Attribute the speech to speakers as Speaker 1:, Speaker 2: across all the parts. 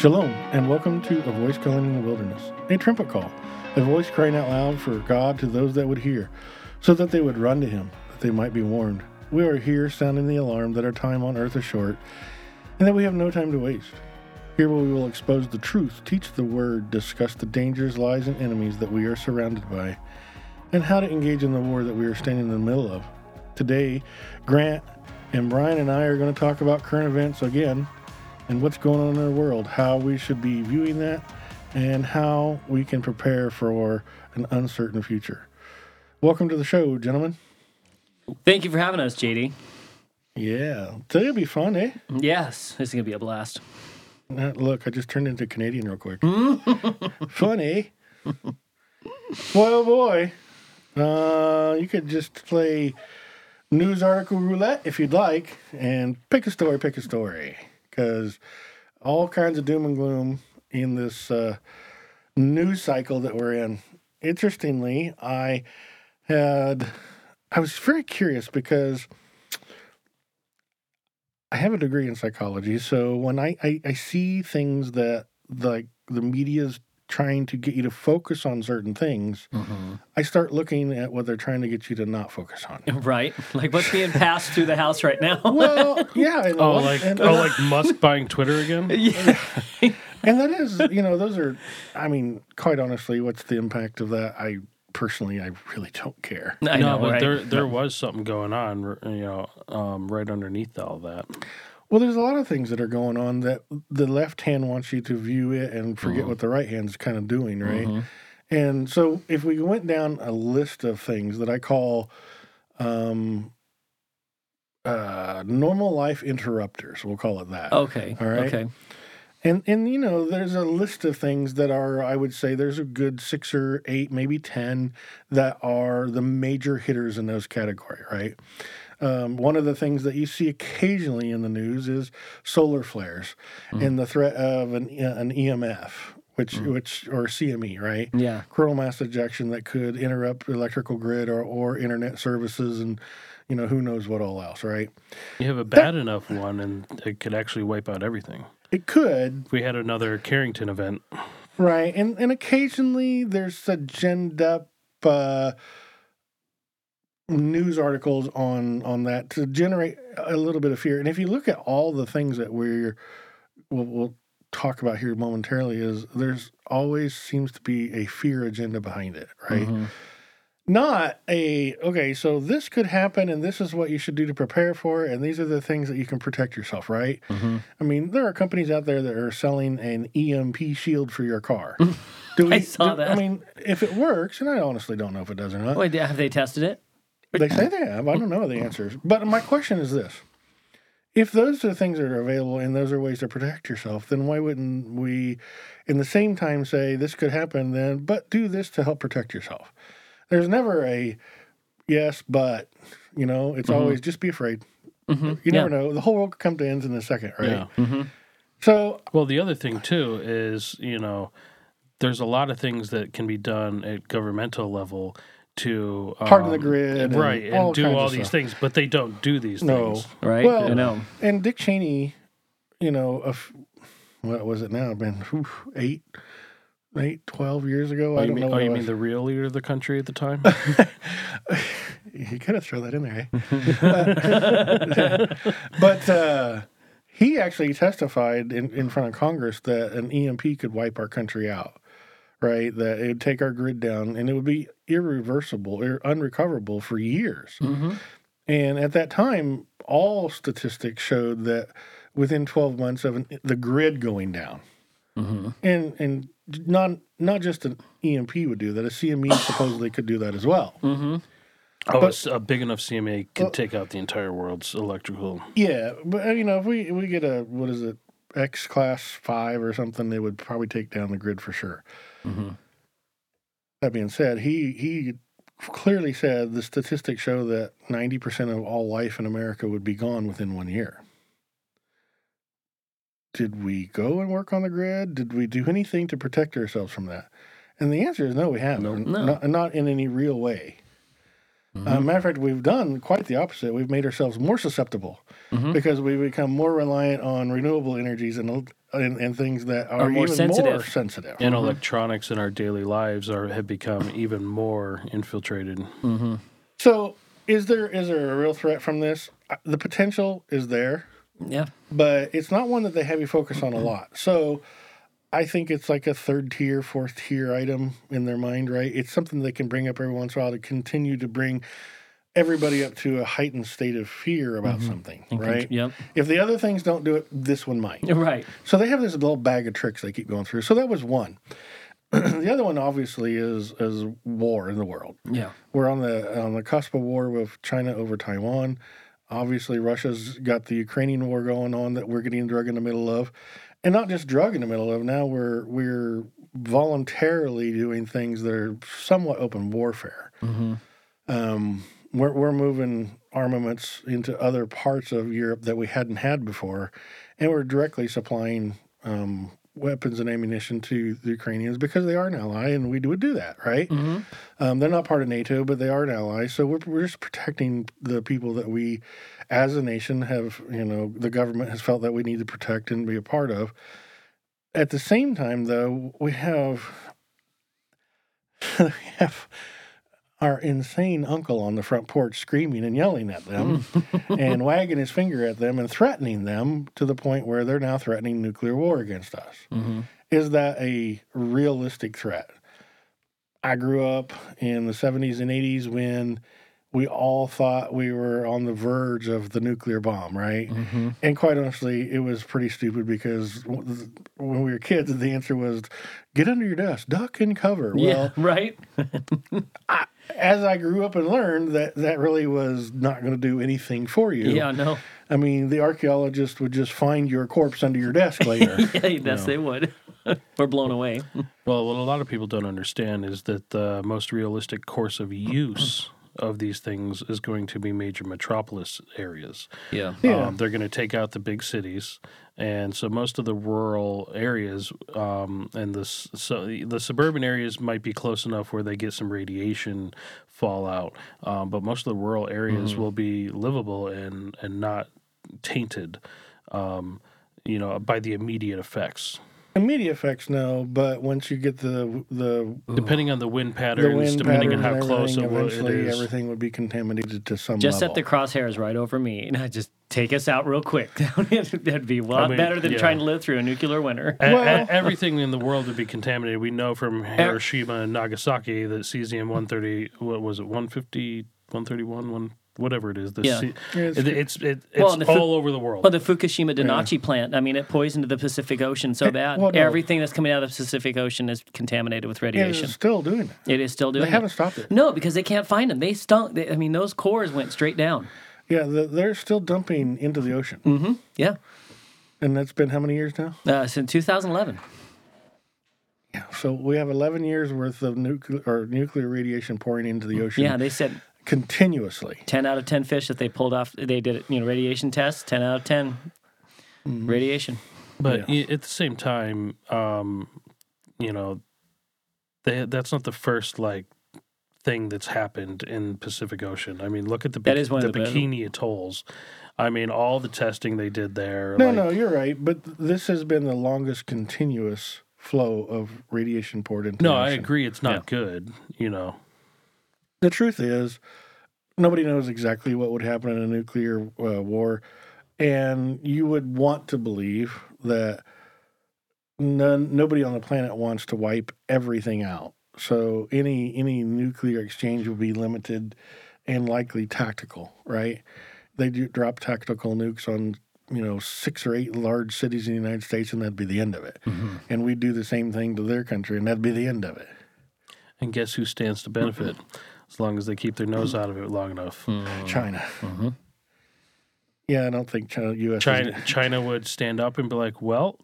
Speaker 1: Shalom, and welcome to A Voice Calling in the Wilderness, a trumpet call, a voice crying out loud for God to those that would hear, so that they would run to Him, that they might be warned. We are here sounding the alarm that our time on earth is short, and that we have no time to waste. Here we will expose the truth, teach the word, discuss the dangers, lies, and enemies that we are surrounded by, and how to engage in the war that we are standing in the middle of. Today, Grant and Brian and I are going to talk about current events again and what's going on in our world, how we should be viewing that, and how we can prepare for an uncertain future. Welcome to the show, gentlemen.
Speaker 2: Thank you for having us, JD.
Speaker 1: Yeah, today'll be fun, eh?
Speaker 2: Yes, this is gonna be a blast.
Speaker 1: Uh, look, I just turned into Canadian real quick. Funny. well, boy, uh, you could just play news article roulette if you'd like, and pick a story, pick a story, because all kinds of doom and gloom in this uh, news cycle that we're in. Interestingly, I had I was very curious because I have a degree in psychology, so when I, I, I see things that like the media's trying to get you to focus on certain things, I start looking at what they're trying to get you to not focus on.
Speaker 2: Right? Like what's being passed through the house right now?
Speaker 1: Well, yeah, I know.
Speaker 3: Oh, like
Speaker 1: and,
Speaker 3: oh, like Musk buying Twitter again?
Speaker 2: yeah.
Speaker 1: and that is, you know, those are. I mean, quite honestly, what's the impact of that? I personally, I really don't care.
Speaker 2: I
Speaker 3: no,
Speaker 2: know,
Speaker 3: but
Speaker 2: right?
Speaker 3: there there was something going on, you know, um, right underneath all that.
Speaker 1: Well, there's a lot of things that are going on that the left hand wants you to view it and forget what the right hand's kind of doing, right? And so, if we went down a list of things that I call um, uh, normal life interrupters, we'll call it that.
Speaker 2: Okay.
Speaker 1: All right.
Speaker 2: Okay.
Speaker 1: And and you know, there's a list of things that are, I would say, there's a good six or eight, maybe ten, that are the major hitters in those category, right? Um, one of the things that you see occasionally in the news is solar flares and the threat of an an EMP, which which or CME, right?
Speaker 2: Yeah.
Speaker 1: Coronal mass ejection that could interrupt electrical grid or or internet services and you know who knows what all else, right?
Speaker 3: You have a bad enough one, and it could actually wipe out everything.
Speaker 1: It could,
Speaker 3: If we had another Carrington event,
Speaker 1: Right, and and occasionally there's a ginned up uh, news articles on on that to generate a little bit of fear. And if you look at all the things that we're we'll, we'll talk about here momentarily, is there's always seems to be a fear agenda behind it, right?
Speaker 2: Mhm.
Speaker 1: Not a okay, so this could happen, and this is what you should do to prepare for, it, and these are the things that you can protect yourself, right?
Speaker 2: Mhm.
Speaker 1: I mean, there are companies out there that are selling an EMP shield for your car. Do we,
Speaker 2: I saw
Speaker 1: do- I mean, if it works, and I honestly don't know if it does or not.
Speaker 2: Wait, have they tested it?
Speaker 1: They say they have. I don't know the answers. But my question is this. If those are things that are available and those are ways to protect yourself, then why wouldn't we, in the same time, say this could happen then, but do this to help protect yourself? There's never a yes, but, you know, it's always just be afraid.
Speaker 2: Mhm.
Speaker 1: You never
Speaker 2: Yeah.
Speaker 1: know. The whole world could come to ends in a second, right?
Speaker 3: yeah.
Speaker 2: Mhm.
Speaker 1: So,
Speaker 3: Well, the other thing too is, you know, there's a lot of things that can be done at governmental level to
Speaker 1: Harden the
Speaker 3: um,
Speaker 1: grid and
Speaker 3: right, and
Speaker 1: all
Speaker 3: do all these
Speaker 1: stuff.
Speaker 3: things, but they don't do these
Speaker 1: No.
Speaker 3: things.
Speaker 2: Right?
Speaker 1: Well,
Speaker 2: I know.
Speaker 1: and Dick Cheney, you know, a f- what was it now? Been whew, eight, eight, 12 years ago.
Speaker 3: Oh,
Speaker 1: I
Speaker 3: you
Speaker 1: don't
Speaker 3: mean,
Speaker 1: know.
Speaker 3: oh, you mean the real leader of the country at the time?
Speaker 1: you gotta throw that in there, eh? but uh, he actually testified in, in front of Congress that an EMP could wipe our country out, right? That it would take our grid down and it would be irreversible or unrecoverable for years.
Speaker 2: Mhm.
Speaker 1: And at that time, all statistics showed that within 12 months of an, the grid going down,
Speaker 2: Mhm.
Speaker 1: and and not not just an EMP would do that, a CME supposedly could do that as well.
Speaker 2: Mhm.
Speaker 3: oh,
Speaker 1: But-
Speaker 3: a big enough CME can
Speaker 1: Well-
Speaker 3: take out the entire world's electrical.
Speaker 1: Yeah, but you know, if we we get a what is it, X class five or something, they would probably take down the grid for sure.
Speaker 2: Mhm.
Speaker 1: That being said, he he clearly said the statistics show that ninety percent of all life in America would be gone within one year. Did we go and work on the grid? Did we do anything to protect ourselves from that? And the answer is no, we haven't.
Speaker 2: No.
Speaker 1: Not, not in any real way. Uh, mm-hmm. matter of fact, we've done quite the opposite. We've made ourselves more susceptible mm-hmm. because we've become more reliant on renewable energies and and, and things that are,
Speaker 2: Are more
Speaker 1: even
Speaker 2: sensitive.
Speaker 1: more sensitive.
Speaker 3: And mm-hmm. electronics in our daily lives are have become even more infiltrated.
Speaker 1: So, is there is there a real threat from this? Uh, The potential is there.
Speaker 2: Yeah.
Speaker 1: but it's not one that they heavy focus on a lot. So I think it's like a third tier, fourth tier item in their mind, right? It's something they can bring up every once in a while to continue to bring everybody up to a heightened state of fear about mm-hmm. something, right?
Speaker 2: Yep.
Speaker 1: If the other things don't do it, this one might.
Speaker 2: Right.
Speaker 1: So they have this little bag of tricks they keep going through. So that was one. the other one obviously is is war in the world.
Speaker 2: Yeah.
Speaker 1: We're on the on the cusp of war with China over Taiwan. Obviously, Russia's got the Ukrainian war going on that we're getting drug in the middle of, and not just drug in the middle of. Now we're we're voluntarily doing things that are somewhat open warfare. Um, we're we're moving armaments into other parts of Europe that we hadn't had before, and we're directly supplying um, weapons and ammunition to the Ukrainians because they are an ally, and we would do that, right? Um, they're not part of NATO, but they are an ally. So we're, we're just protecting the people that we, as a nation, have, you know, the government has felt that we need to protect and be a part of. At the same time, though, we have, we have our insane uncle on the front porch screaming and yelling at them and wagging his finger at them and threatening them to the point where they're now threatening nuclear war against us. Mm-hmm. Is that a realistic threat? I grew up in the 70s and 80s when we all thought we were on the verge of the nuclear bomb, right? Mm-hmm. And quite honestly, it was pretty stupid because when we were kids, the answer was get under your desk, duck and cover.
Speaker 2: Yeah.
Speaker 1: Well,
Speaker 2: Right.
Speaker 1: As I grew up and learned that that really was not going to do anything for you.
Speaker 2: Yeah. No.
Speaker 1: I mean, the archaeologist would just find your corpse under your desk later.
Speaker 2: Yeah. Yes, they would. We're blown away.
Speaker 3: Well, what a lot of people don't understand is that the most realistic course of use of these things is going to be major metropolis areas.
Speaker 2: Yeah.
Speaker 1: Yeah.
Speaker 3: Um, they're going to take out the big cities, and so most of the rural areas um, and the so the suburban areas might be close enough where they get some radiation fallout, um, but most of the rural areas will be livable and and not tainted, um, you know, by the immediate effects.
Speaker 1: Immediate effects, no, but once you get the the
Speaker 3: Depending on the wind
Speaker 1: the
Speaker 3: patterns,
Speaker 1: wind
Speaker 3: depending
Speaker 1: patterns
Speaker 3: on how close
Speaker 1: everything,
Speaker 3: it, wa-
Speaker 1: eventually
Speaker 3: is.
Speaker 1: everything would be contaminated to some
Speaker 2: Just
Speaker 1: level.
Speaker 2: set the crosshairs right over me, and I just take us out real quick. That'd be a lot
Speaker 3: mean,
Speaker 2: better than
Speaker 3: yeah.
Speaker 2: trying to live through a nuclear winter.
Speaker 1: Well-
Speaker 3: everything in the world would be contaminated. We know from Hiroshima and Nagasaki that cesium 130, what was it, 150, 131, one, whatever it is. The
Speaker 2: Yeah.
Speaker 1: Yeah, it's
Speaker 3: it- it's it, it's
Speaker 2: Well, the
Speaker 3: all
Speaker 2: fu-
Speaker 3: over the world.
Speaker 2: Well, the Fukushima Daiichi plant, I mean, it poisoned the Pacific Ocean so bad.
Speaker 1: well, no.
Speaker 2: Everything that's coming out of the Pacific Ocean is contaminated with radiation.
Speaker 1: it's still doing it.
Speaker 2: it is still doing
Speaker 1: They haven't
Speaker 2: it.
Speaker 1: stopped it.
Speaker 2: No, because they can't find them. They stunk. They, I mean, those cores went straight down.
Speaker 1: Yeah, the, they're still dumping into the ocean,
Speaker 2: Yeah.
Speaker 1: and that's been how many years now?
Speaker 2: Uh, since 2011.
Speaker 1: Yeah, so we have 11 years worth of nuclear or nuclear radiation pouring into the ocean
Speaker 2: Yeah, they said
Speaker 1: continuously.
Speaker 2: 10 out of 10 fish that they pulled off, they did you know, radiation tests, 10 out of 10 radiation.
Speaker 3: But i- at the same time, um, you know, they, that's not the first like thing that's happened in Pacific Ocean. I mean, look at the
Speaker 2: That is one
Speaker 3: the
Speaker 2: of the best-
Speaker 3: Bikini Atolls. I mean, all the testing they did there.
Speaker 1: No,
Speaker 3: like,
Speaker 1: no, you're right, but this has been the longest continuous flow of radiation poured into
Speaker 3: No,
Speaker 1: the
Speaker 3: I agree. It's not
Speaker 2: Yeah.
Speaker 3: good. You know,
Speaker 1: The truth is, nobody knows exactly what would happen in a nuclear uh, war, and you would want to believe that none, nobody on the planet wants to wipe everything out. So any any nuclear exchange would be limited and likely tactical, right? They do drop tactical nukes on you know six or eight large cities in the United States, and that'd be the end of it. And we'd do the same thing to their country, and that'd be the end of it.
Speaker 3: and guess who stands to benefit as long as they keep their nose out of it long enough.
Speaker 1: China. Yeah, I don't think China, U.S. is-
Speaker 3: China China would stand up and be like, "Well,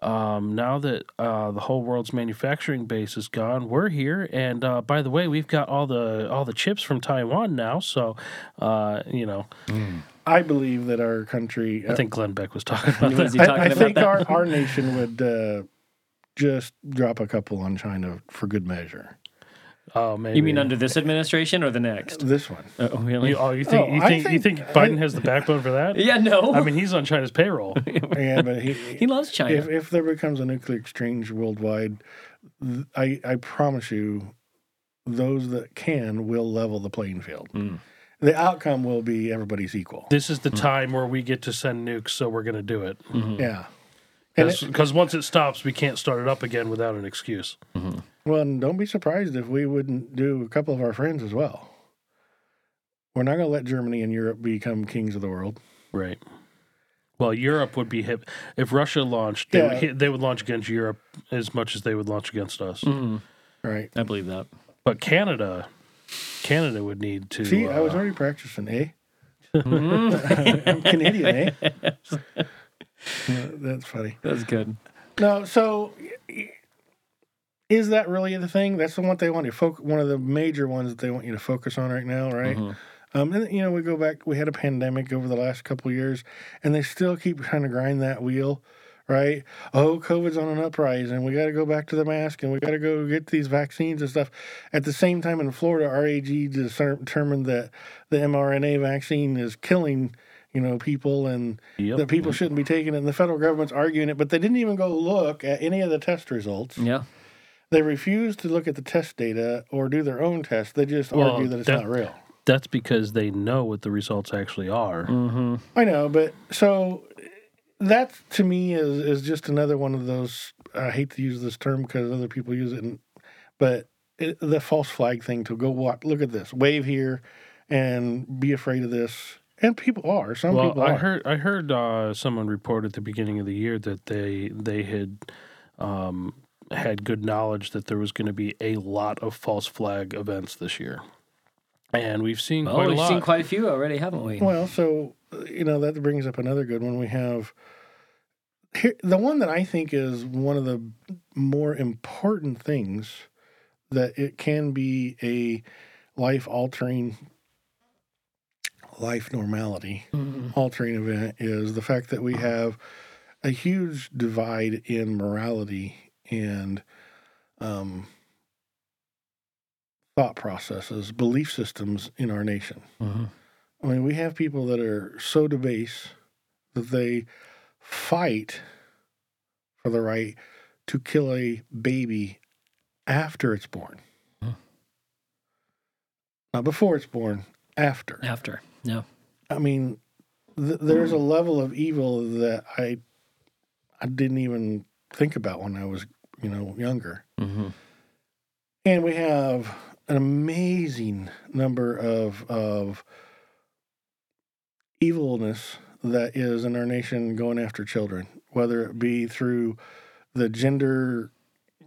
Speaker 3: um, now that uh, the whole world's manufacturing base is gone, we're here. And uh, by the way, we've got all the all the chips from Taiwan now. So, uh, you know,
Speaker 1: I believe that our country.
Speaker 3: I think Glenn Beck was talking about
Speaker 2: Was
Speaker 3: that.
Speaker 2: he
Speaker 1: I,
Speaker 2: talking
Speaker 1: I
Speaker 2: about
Speaker 1: think
Speaker 2: that?
Speaker 1: our, our nation would uh, just drop a couple on China for good measure.
Speaker 3: Oh, maybe.
Speaker 2: You mean under this administration or the next?
Speaker 1: This one.
Speaker 2: Uh, oh, really?
Speaker 3: You, oh, you think
Speaker 1: Oh,
Speaker 3: you
Speaker 1: I
Speaker 3: think, you
Speaker 1: think-
Speaker 3: think Biden has the backbone for that?
Speaker 2: yeah, no.
Speaker 3: I mean, he's on China's payroll.
Speaker 1: Yeah, but uh, he,
Speaker 2: he loves China.
Speaker 1: if if there becomes a nuclear exchange worldwide, th- I I promise you, those that can will level the playing field.
Speaker 2: Mm.
Speaker 1: The outcome will be everybody's equal.
Speaker 3: This is the hmm. time where we get to send nukes, so we're going to do it. Mm-hmm.
Speaker 1: Yeah. And it-
Speaker 3: Because once it stops, we can't start it up again without an excuse. Mm-hmm.
Speaker 1: Well, and don't be surprised if we wouldn't do a couple of our friends as well. We're not going to let Germany and Europe become kings of the world.
Speaker 3: Right. Well, Europe would be hit if Russia launched. They, would,
Speaker 1: Yeah.
Speaker 3: hit- they would launch against Europe as much as they would launch against us.
Speaker 2: Mhm.
Speaker 1: Right.
Speaker 2: I believe that.
Speaker 3: But Canada, Canada would need to.
Speaker 1: See, I was
Speaker 3: uh,
Speaker 1: already practicing, eh? I'm Canadian, eh? Yeah, That's funny.
Speaker 2: That's good.
Speaker 1: No, so y- is that really the thing? That's the one they want you to focus. One of the major ones that they want you to focus on right now, right?
Speaker 2: Mhm.
Speaker 1: Um, and you know, we go back. We had a pandemic over the last couple of years, and they still keep trying to grind that wheel, right? Oh, COVID's on an uprise, and we got to go back to the mask, and we got to go get these vaccines and stuff. At the same time, in Florida, RAG determined that the mRNA vaccine is killing, you know, people, and
Speaker 3: Yep.
Speaker 1: that people shouldn't be taking it. And the federal government's arguing it, but they didn't even go look at any of the test results.
Speaker 2: Yeah.
Speaker 1: They refuse to look at the test data or do their own test. They just
Speaker 3: Well,
Speaker 1: argue that it's
Speaker 3: that-
Speaker 1: not real.
Speaker 3: That's because they know what the results actually are.
Speaker 2: Mm-hmm.
Speaker 1: I know, but so that to me is is just another one of those. I hate to use this term because other people use it, and, but it, the false flag thing to go what look at this, wave here, and be afraid of this, and people are. Some
Speaker 3: Well,
Speaker 1: people
Speaker 3: I heard I heard uh, someone report at the beginning of the year that they they had um, had good knowledge that there was going to be a lot of false flag events this year, and we've seen
Speaker 2: Oh,
Speaker 3: quite a
Speaker 2: we've
Speaker 3: lot.
Speaker 2: seen quite a few already, haven't we?
Speaker 1: Well, so you know that brings up another good one. We have here the one that I think is one of the more important things that it can be a life altering, life normality
Speaker 2: Mhm.
Speaker 1: altering event is the fact that we have a huge divide in morality and um, thought processes, belief systems in our nation.
Speaker 2: Mhm.
Speaker 1: I mean, we have people that are so debased that they fight for the right to kill a baby after it's born.
Speaker 2: Hmm.
Speaker 1: Not before it's born, after.
Speaker 2: After. Yeah.
Speaker 1: I mean, th- there's a level of evil that I I didn't even think about when I was, you know, younger.
Speaker 2: Mm-hmm.
Speaker 1: And we have an amazing number of of evilness that is in our nation going after children, whether it be through the gender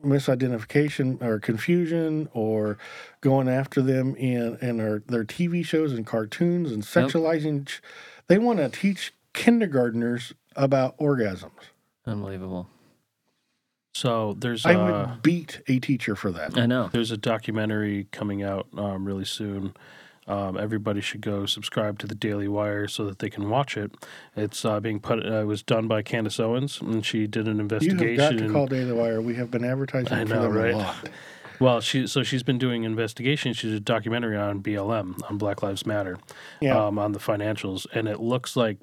Speaker 1: misidentification or confusion or going after them in in our, their TV shows and cartoons and sexualizing ch- they want to teach kindergartners about orgasms.
Speaker 2: Unbelievable.
Speaker 3: So there's
Speaker 1: I
Speaker 3: uh,
Speaker 1: would beat a teacher for that.
Speaker 2: I know.
Speaker 3: there's a documentary coming out um, really soon. Um, everybody should go subscribe to the Daily Wire so that they can watch it. It's uh, being put. Uh, it was done by Candace Owens, and she did an investigation.
Speaker 1: You have got to call Daily Wire. We have been advertising
Speaker 3: I
Speaker 1: for
Speaker 3: know,
Speaker 1: them
Speaker 3: right?
Speaker 1: a lot.
Speaker 3: Well, she so she's been doing investigations. She did a documentary on BLM on Black Lives Matter,
Speaker 1: Yeah.
Speaker 3: um, on the financials, and it looks like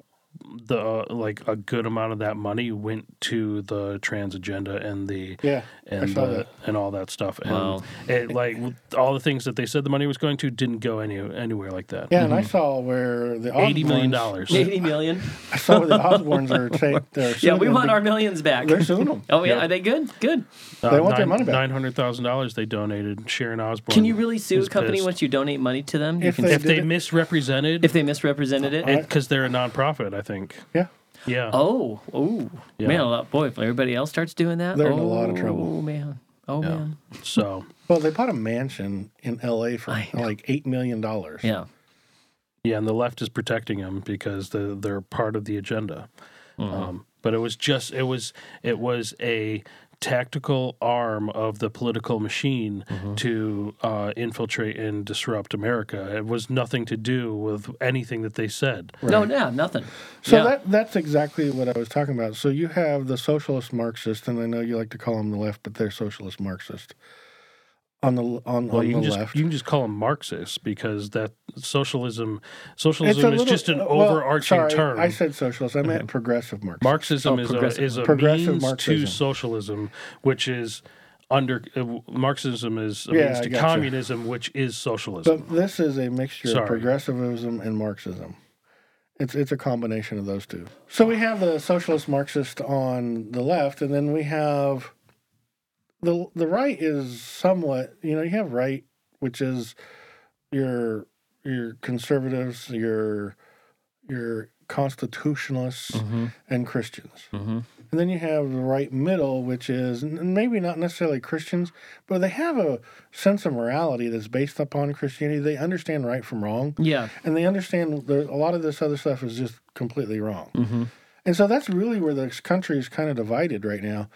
Speaker 3: the uh, like a good amount of that money went to the trans agenda and the
Speaker 1: Yeah.
Speaker 3: and the, and all that stuff. And
Speaker 2: Wow.
Speaker 3: it like all the things that they said the money was going to didn't go any anywhere like that.
Speaker 1: Yeah, and I saw where the
Speaker 3: Mm-hmm. Eighty million
Speaker 1: Osbournes-
Speaker 3: dollars.
Speaker 2: 80 million.
Speaker 1: I saw where the Osbournes are. Ta- they're
Speaker 2: Yeah, we want
Speaker 1: be-
Speaker 2: our millions back.
Speaker 1: They're suing them.
Speaker 2: Oh, yeah.
Speaker 3: Yep.
Speaker 2: Are they good? Good.
Speaker 1: They want their money back.
Speaker 3: Uh, Nine hundred thousand dollars they donated. Sharon Osbourne.
Speaker 2: Can you really sue a company
Speaker 3: pissed.
Speaker 2: once you donate money to them? You
Speaker 1: If
Speaker 2: can-
Speaker 1: they
Speaker 3: if they misrepresented
Speaker 2: if they misrepresented it?
Speaker 3: because they're a nonprofit? I think.
Speaker 1: Yeah.
Speaker 3: Yeah.
Speaker 2: Oh, oh,
Speaker 3: Yeah.
Speaker 2: man! a lot- Boy, if everybody else starts doing that,
Speaker 1: They're
Speaker 2: oh,
Speaker 1: in a lot of trouble.
Speaker 2: Oh man! Oh
Speaker 3: Yeah.
Speaker 2: man!
Speaker 3: So
Speaker 1: Well, they bought a mansion in L.A. for like eight million dollars.
Speaker 2: Yeah.
Speaker 3: yeah, and the left is protecting them because they're, they're part of the agenda.
Speaker 2: Mm-hmm.
Speaker 3: Um, but it was just it was it was a tactical arm of the political machine
Speaker 2: Mm-hmm.
Speaker 3: to uh, infiltrate and disrupt America. It was nothing to do with anything that they said.
Speaker 2: No, yeah, nothing.
Speaker 1: So
Speaker 2: yeah.
Speaker 1: that that's exactly what I was talking about. So you have the socialist Marxist, and I know you like to call them the left, but they're socialist Marxist. On the on,
Speaker 3: Well,
Speaker 1: on
Speaker 3: you
Speaker 1: the
Speaker 3: can just
Speaker 1: left.
Speaker 3: you can just call them Marxists because that socialism socialism is just an
Speaker 1: well,
Speaker 3: overarching
Speaker 1: sorry,
Speaker 3: term.
Speaker 1: I said socialist. I meant progressive Marxist.
Speaker 3: Marxism
Speaker 2: Oh,
Speaker 3: is a is a
Speaker 1: Progressive
Speaker 3: means
Speaker 1: Marxism.
Speaker 3: to socialism, which is under uh, Marxism is a
Speaker 1: Yeah,
Speaker 3: means to
Speaker 1: gotcha.
Speaker 3: communism, which is socialism.
Speaker 1: But this is a mixture
Speaker 3: Sorry.
Speaker 1: of progressivism and Marxism. It's it's a combination of those two. So we have the socialist Marxist on the left, and then we have the the right is somewhat you know you have right, which is your your conservatives, your your constitutionalists,
Speaker 2: Mm-hmm.
Speaker 1: and Christians.
Speaker 2: Mm-hmm.
Speaker 1: And then you have the right middle, which is maybe not necessarily Christians, but they have a sense of morality that's based upon Christianity. They understand right from wrong,
Speaker 2: Yeah.
Speaker 1: and they understand there, a lot of this other stuff is just completely wrong.
Speaker 2: Mm-hmm.
Speaker 1: And so that's really where this country is kind of divided right now.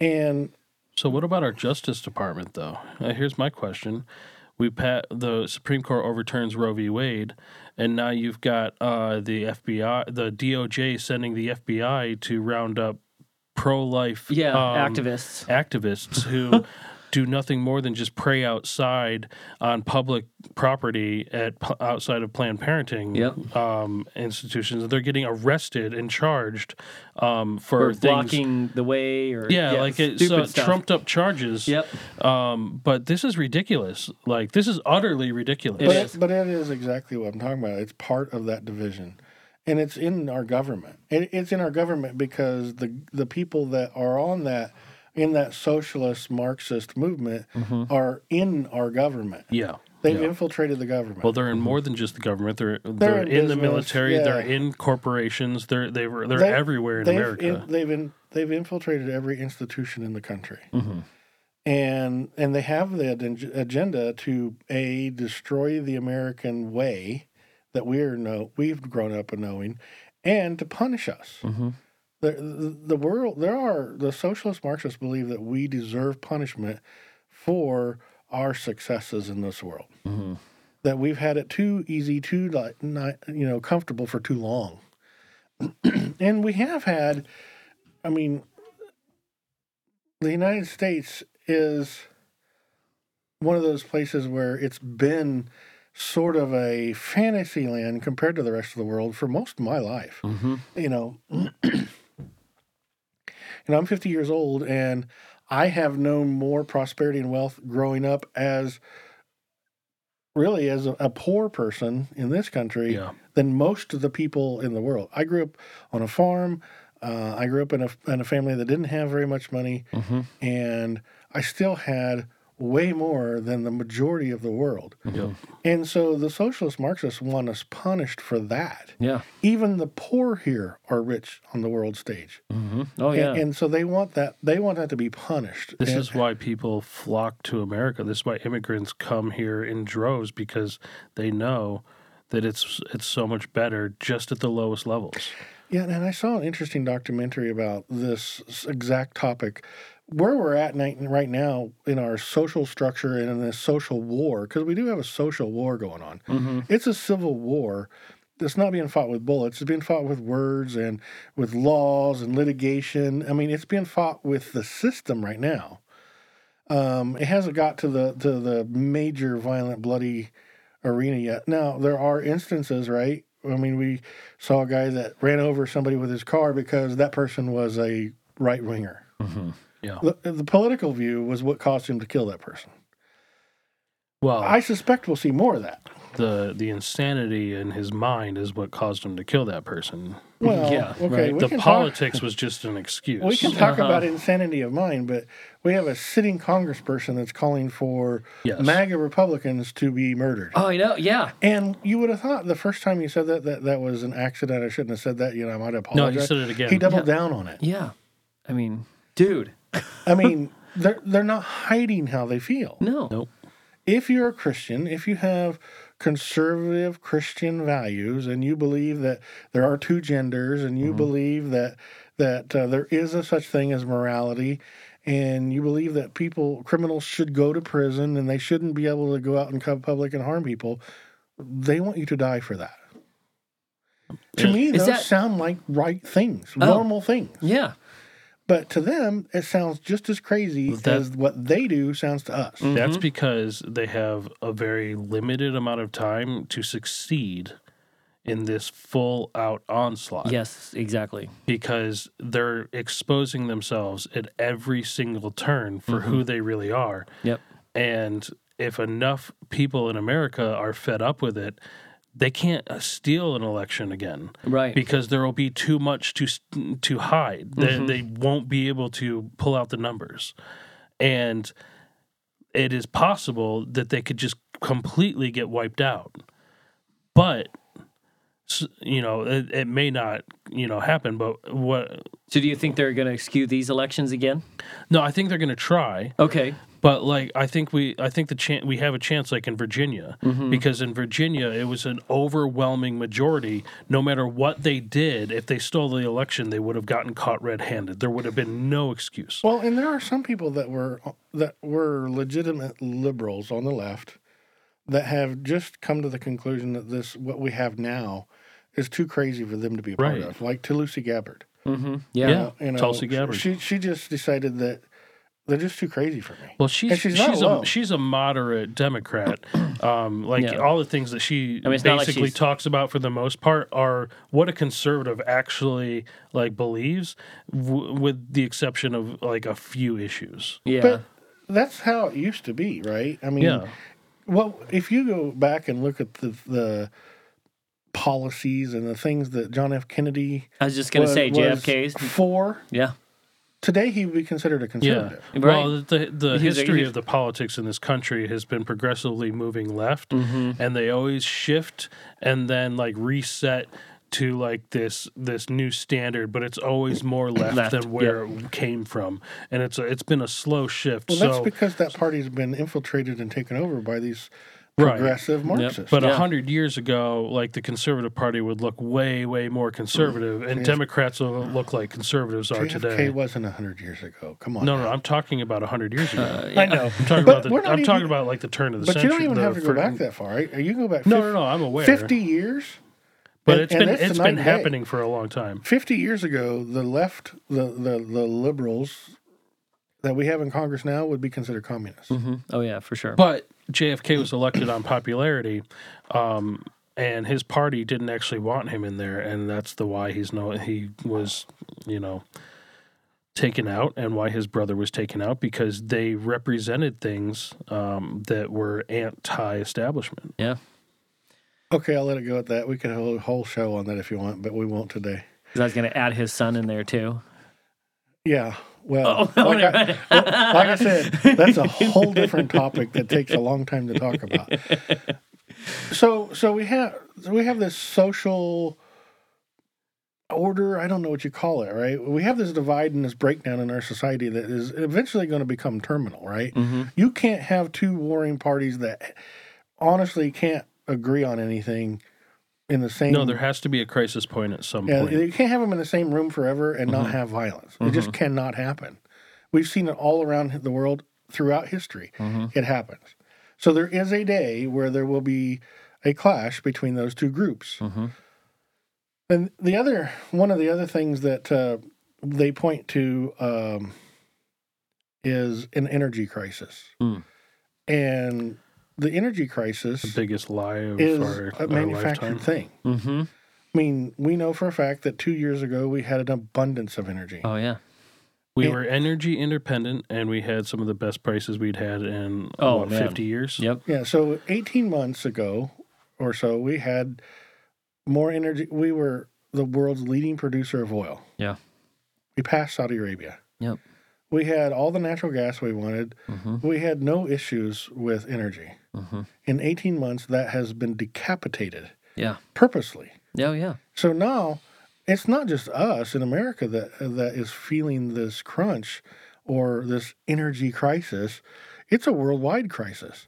Speaker 1: And
Speaker 3: So what about our Justice Department, though? Uh, here's my question: We pat the Supreme Court overturns Roe v. Wade, and now you've got uh, the FBI, the DOJ, sending the FBI to round up pro-life
Speaker 2: Yeah.
Speaker 3: um,
Speaker 2: activists.
Speaker 3: activists who do nothing more than just pray outside on public property at outside of Planned Parenting
Speaker 2: Yep.
Speaker 3: um, institutions. They're getting arrested and charged um, for
Speaker 2: Or
Speaker 3: things.
Speaker 2: blocking the way, or
Speaker 3: Yeah, like it's
Speaker 2: stupid
Speaker 3: uh, trumped up charges.
Speaker 2: Yep.
Speaker 3: Um, but this is ridiculous. Like this is utterly ridiculous.
Speaker 2: It
Speaker 1: but
Speaker 2: is.
Speaker 1: it, but it is exactly what I'm talking about. It's part of that division, and it's in our government. It, it's in our government because the the people that are on that in that socialist Marxist movement are in our government.
Speaker 3: Yeah.
Speaker 1: They've
Speaker 3: Mm-hmm. yeah.
Speaker 1: infiltrated the government.
Speaker 3: Well, they're in more than just the government. They're they're,
Speaker 1: in
Speaker 3: in, the military. They're in corporations. They're they were they're
Speaker 1: They-
Speaker 3: everywhere in
Speaker 1: they've
Speaker 3: America.
Speaker 1: in- they've in, they've infiltrated every institution in the country,
Speaker 3: Mm-hmm.
Speaker 1: and and they have the agen- agenda to a destroy the American way that we're know we've grown up in knowing, and to punish us.
Speaker 2: Mm-hmm.
Speaker 1: The, the world there are the socialist Marxists believe that we deserve punishment for our successes in this world.
Speaker 2: Mm-hmm.
Speaker 1: That we've had it too easy, too not you know comfortable for too long, and we have had. I mean, the United States is one of those places where it's been sort of a fantasy land compared to the rest of the world for most of my life
Speaker 2: Mm-hmm.
Speaker 1: you know, and I'm 50 years old and I have known more prosperity and wealth growing up as really as a, a poor person in this country
Speaker 3: yeah.
Speaker 1: than most of the people in the world. I grew up on a farm. Uh, I grew up in a, in a family that didn't have very much money,
Speaker 2: Mm-hmm.
Speaker 1: and I still had way more than the majority of the world.
Speaker 3: Yep.
Speaker 1: And so the socialist Marxists want us punished for that
Speaker 2: Yeah.
Speaker 1: even the poor here are rich on the world stage.
Speaker 2: Mm-hmm. Oh
Speaker 1: And-
Speaker 2: yeah.
Speaker 1: And, so they want that they want that to be punished.
Speaker 3: This
Speaker 1: And-
Speaker 3: is why people flock to America. This is why immigrants come here in droves because they know that it's it's so much better just at the lowest levels.
Speaker 1: yeah, and I saw an interesting documentary about this exact topic. Where we're at right now in our social structure and in this social war, because we do have a social war going on.
Speaker 2: mm-hmm.
Speaker 1: It's a civil war that's not being fought with bullets. It's being fought with words and with laws and litigation. I mean, it's being fought with the system right now. Um, it hasn't got to the to the major violent, bloody arena yet. Now there are instances, right? I mean, we saw a guy that ran over somebody with his car because that person was a right winger.
Speaker 2: Mm-hmm.
Speaker 3: Yeah.
Speaker 1: The, the political view was what caused him to kill that person.
Speaker 3: Well,
Speaker 1: I suspect we'll see more of that.
Speaker 3: the the insanity in his mind is what caused him to kill that person.
Speaker 1: Well,
Speaker 2: Yeah,
Speaker 1: okay,
Speaker 2: right.
Speaker 1: we
Speaker 3: the
Speaker 1: can talk-
Speaker 3: politics was just an excuse.
Speaker 1: We can talk
Speaker 2: Uh-huh.
Speaker 1: about insanity of mind, but we have a sitting congressperson that's calling for
Speaker 3: Yes.
Speaker 1: MAGA Republicans to be murdered.
Speaker 2: Oh, I know. Yeah.
Speaker 1: And you would have thought the first time you said that that, that was an accident. I shouldn't have said that. You know, I might apologize.
Speaker 3: no, he said it again.
Speaker 1: He doubled down on it.
Speaker 2: Yeah. I mean, dude.
Speaker 1: I mean, they're they're not hiding how they feel.
Speaker 2: No.
Speaker 3: Nope.
Speaker 1: If you're a Christian, if you have conservative Christian values, and you believe that there are two genders, and you believe that that uh, there is a such thing as morality, and you believe that people criminals should go to prison and they shouldn't be able to go out in co- public and harm people, they want you to die for that. To me,
Speaker 2: Is
Speaker 1: those
Speaker 2: that-
Speaker 1: sound like right things,
Speaker 2: Oh.
Speaker 1: normal things.
Speaker 2: Yeah.
Speaker 1: But to them, it sounds just as crazy
Speaker 3: That-
Speaker 1: as what they do sounds to us.
Speaker 3: That's mm-hmm. because they have a very limited amount of time to succeed in this full out onslaught.
Speaker 2: Yes, exactly.
Speaker 3: Because they're exposing themselves at every single turn for who mm-hmm. they really are.
Speaker 2: Yep.
Speaker 3: And if enough people in America are fed up with it, they can't uh, steal an election again
Speaker 2: Right.
Speaker 3: because there will be too much to to hide. They, they won't be able to pull out the numbers, and it is possible that they could just completely get wiped out. But you know, it, it may not you know happen. But what?
Speaker 2: so do you think they're going to skew these elections again?
Speaker 3: No, I think they're going to try.
Speaker 2: Okay.
Speaker 3: But like I think we I think the chan we have a chance like in Virginia
Speaker 2: Mm-hmm.
Speaker 3: because in Virginia it was an overwhelming majority no matter what they did if they stole the election they would have gotten caught red-handed there would have been no excuse.
Speaker 1: Well, and there are some people that were that were legitimate liberals on the left that have just come to the conclusion that this what we have now is too crazy for them to be a part
Speaker 3: Right.
Speaker 1: of, like Tulsi Gabbard.
Speaker 2: Mm-hmm. Yeah.
Speaker 3: Yeah.
Speaker 1: You know,
Speaker 3: Tulsi Gabbard.
Speaker 1: She she just decided that they're just too crazy for me.
Speaker 3: Well, she's
Speaker 1: And she's
Speaker 3: she's,
Speaker 1: not
Speaker 3: a she's a moderate Democrat. Um, like
Speaker 2: Yeah.
Speaker 3: all the things that she
Speaker 2: I mean, it's not like
Speaker 3: basically talks about for the most part are what a conservative actually like believes, w- with the exception of like a few issues.
Speaker 2: Yeah.
Speaker 1: But that's how it used to be, right? I mean,
Speaker 3: Yeah.
Speaker 1: well, if you go back and look at the the policies and the things that John F. Kennedy
Speaker 2: I was just going to say JFK's.
Speaker 1: for
Speaker 2: Yeah.
Speaker 1: Today, he would be considered a
Speaker 3: Yeah.
Speaker 1: conservative.
Speaker 2: Right.
Speaker 3: Well, the the
Speaker 2: He's
Speaker 3: history
Speaker 2: he's-
Speaker 3: of the politics in this country has been progressively moving left,
Speaker 2: Mm-hmm.
Speaker 3: and they always shift and then like reset to like this this new standard, but it's always more left,
Speaker 2: Left,
Speaker 3: than where it came from, and it's a, it's been a slow shift.
Speaker 1: Well,
Speaker 3: so,
Speaker 1: that's because that party's been infiltrated and taken over by these
Speaker 3: Right.
Speaker 1: progressive Marxists.
Speaker 3: but a
Speaker 2: Yeah.
Speaker 3: hundred years ago, like the conservative party would look way way more conservative, and Democrats will look like conservatives are
Speaker 1: JFK
Speaker 3: today.
Speaker 1: wasn't hundred years ago. Come on.
Speaker 3: No,
Speaker 1: now.
Speaker 3: no, I'm talking about a hundred years ago.
Speaker 2: Uh,
Speaker 1: I know.
Speaker 3: I'm talking about the, I'm
Speaker 1: even-
Speaker 3: talking about like the turn of the
Speaker 1: But
Speaker 3: century.
Speaker 1: you don't even have to go back that far. Right? You can go back.
Speaker 3: No,
Speaker 1: fif-
Speaker 3: no, no. I'm aware.
Speaker 1: Fifty years.
Speaker 3: but
Speaker 1: and-
Speaker 3: it's
Speaker 1: and
Speaker 3: been
Speaker 1: that's
Speaker 3: it's
Speaker 1: the
Speaker 3: been
Speaker 1: night and day.
Speaker 3: happening for a long time.
Speaker 1: 50 years ago, the left, the, the, the liberals that we have in Congress now would be considered communists.
Speaker 2: hmm Oh, yeah, for sure.
Speaker 3: But JFK was elected on popularity, um, and his party didn't actually want him in there, and that's the why he's no he was, you know, taken out, and why his brother was taken out because they represented things um, that were anti-establishment.
Speaker 2: yeah.
Speaker 1: Okay, I'll let it go at that. We could hold a whole show on that if you want, but we won't today.
Speaker 2: 'Cause I was going to add his son in there, too.
Speaker 1: Yeah. Well,
Speaker 2: Oh,
Speaker 1: like, I, like I said, that's a whole different topic that takes a long time to talk about. So, so we have so we have this social order. I don't know what you call it, right? We have this divide and this breakdown in our society that is eventually going to become terminal, right?
Speaker 2: Mm-hmm.
Speaker 1: You can't have two warring parties that honestly can't agree on anything in the same.
Speaker 3: No, there has to be a crisis point at some
Speaker 1: Yeah,
Speaker 3: point.
Speaker 1: you can't have them in the same room forever and not have violence. It just cannot happen. We've seen it all around the world throughout history. It happens. So there is a day where there will be a clash between those two groups. And the other one of the other things that uh, they point to um, is an energy crisis,
Speaker 2: Mm.
Speaker 1: and the energy crisis
Speaker 3: the biggest lie of
Speaker 1: is
Speaker 3: our,
Speaker 1: a
Speaker 3: our
Speaker 1: manufactured
Speaker 3: lifetime.
Speaker 1: thing.
Speaker 2: Mm-hmm.
Speaker 1: I mean, we know for a fact that two years ago we had an abundance of energy.
Speaker 2: Oh, yeah.
Speaker 3: We
Speaker 1: Yeah.
Speaker 3: were energy independent, and we had some of the best prices we'd had in
Speaker 2: Oh,
Speaker 3: what, 50 years.
Speaker 2: Yep.
Speaker 1: Yeah, so 18 months ago or so, we had more energy. We were the world's leading producer of oil.
Speaker 2: Yeah.
Speaker 1: We passed Saudi Arabia.
Speaker 2: Yep.
Speaker 1: We had all the natural gas we wanted.
Speaker 2: Mm-hmm.
Speaker 1: We had no issues with energy.
Speaker 2: Mm-hmm.
Speaker 1: In 18 months, that has been decapitated
Speaker 2: Yeah.
Speaker 1: purposely.
Speaker 2: Oh, yeah.
Speaker 1: So now it's not just us in America that that is feeling this crunch or this energy crisis. It's a worldwide crisis.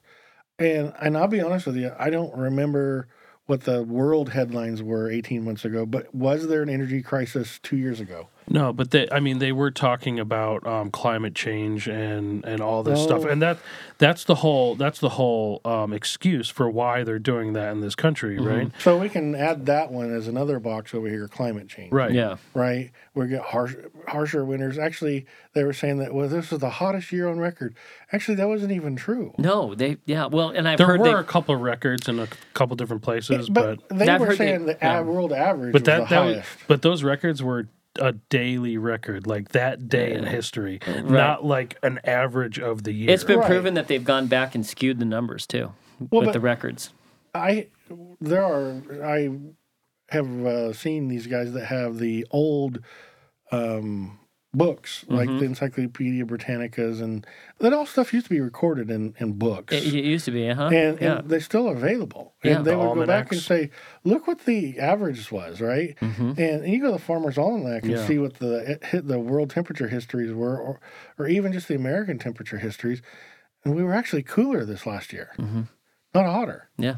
Speaker 1: And and I'll be honest with you, I don't remember what the world headlines were 18 months ago, but was there an energy crisis 2 years ago?
Speaker 3: No, but they, I mean, they were talking about um, climate change and and all this stuff,
Speaker 1: Oh.
Speaker 3: and that that's the whole that's the whole um, excuse for why they're doing that in this country, right?
Speaker 1: So we can add that one as another box over here, climate change.
Speaker 3: Right.
Speaker 2: Yeah.
Speaker 1: Right. We get harsh, harsher winters. Actually, they were saying that well, this is the hottest year on record. Actually, that wasn't even true.
Speaker 2: No, they yeah. Well, and I've
Speaker 3: There
Speaker 2: heard
Speaker 3: were
Speaker 2: they,
Speaker 3: a couple of records in a couple different places, but
Speaker 1: but, they
Speaker 2: I've
Speaker 1: were
Speaker 2: heard they-
Speaker 1: saying the
Speaker 2: yeah.
Speaker 1: world average
Speaker 3: but
Speaker 1: was
Speaker 3: that
Speaker 1: the
Speaker 3: that was, but those records were a daily record, like that day in history, not like an average of the year.
Speaker 2: it's been
Speaker 1: Right.
Speaker 2: proven that they've gone back and skewed the numbers too
Speaker 1: Well,
Speaker 2: with
Speaker 1: but-
Speaker 2: the records.
Speaker 1: I there are I have uh, seen these guys that have the old um, books like
Speaker 2: Mm-hmm.
Speaker 1: the Encyclopedia Britannicas and that all stuff used to be recorded in, in books.
Speaker 2: It, it used to be, huh?
Speaker 1: and,
Speaker 2: yeah.
Speaker 1: and they're still available.
Speaker 2: Yeah.
Speaker 1: And they
Speaker 3: The
Speaker 1: would go back and say, "Look what the average was, right?"
Speaker 2: Mm-hmm.
Speaker 1: And, and you go to the Farmer's Almanac and
Speaker 3: Yeah.
Speaker 1: see what the it the world temperature histories were, or or even just the American temperature histories, and we were actually cooler this last year, not hotter.
Speaker 2: yeah.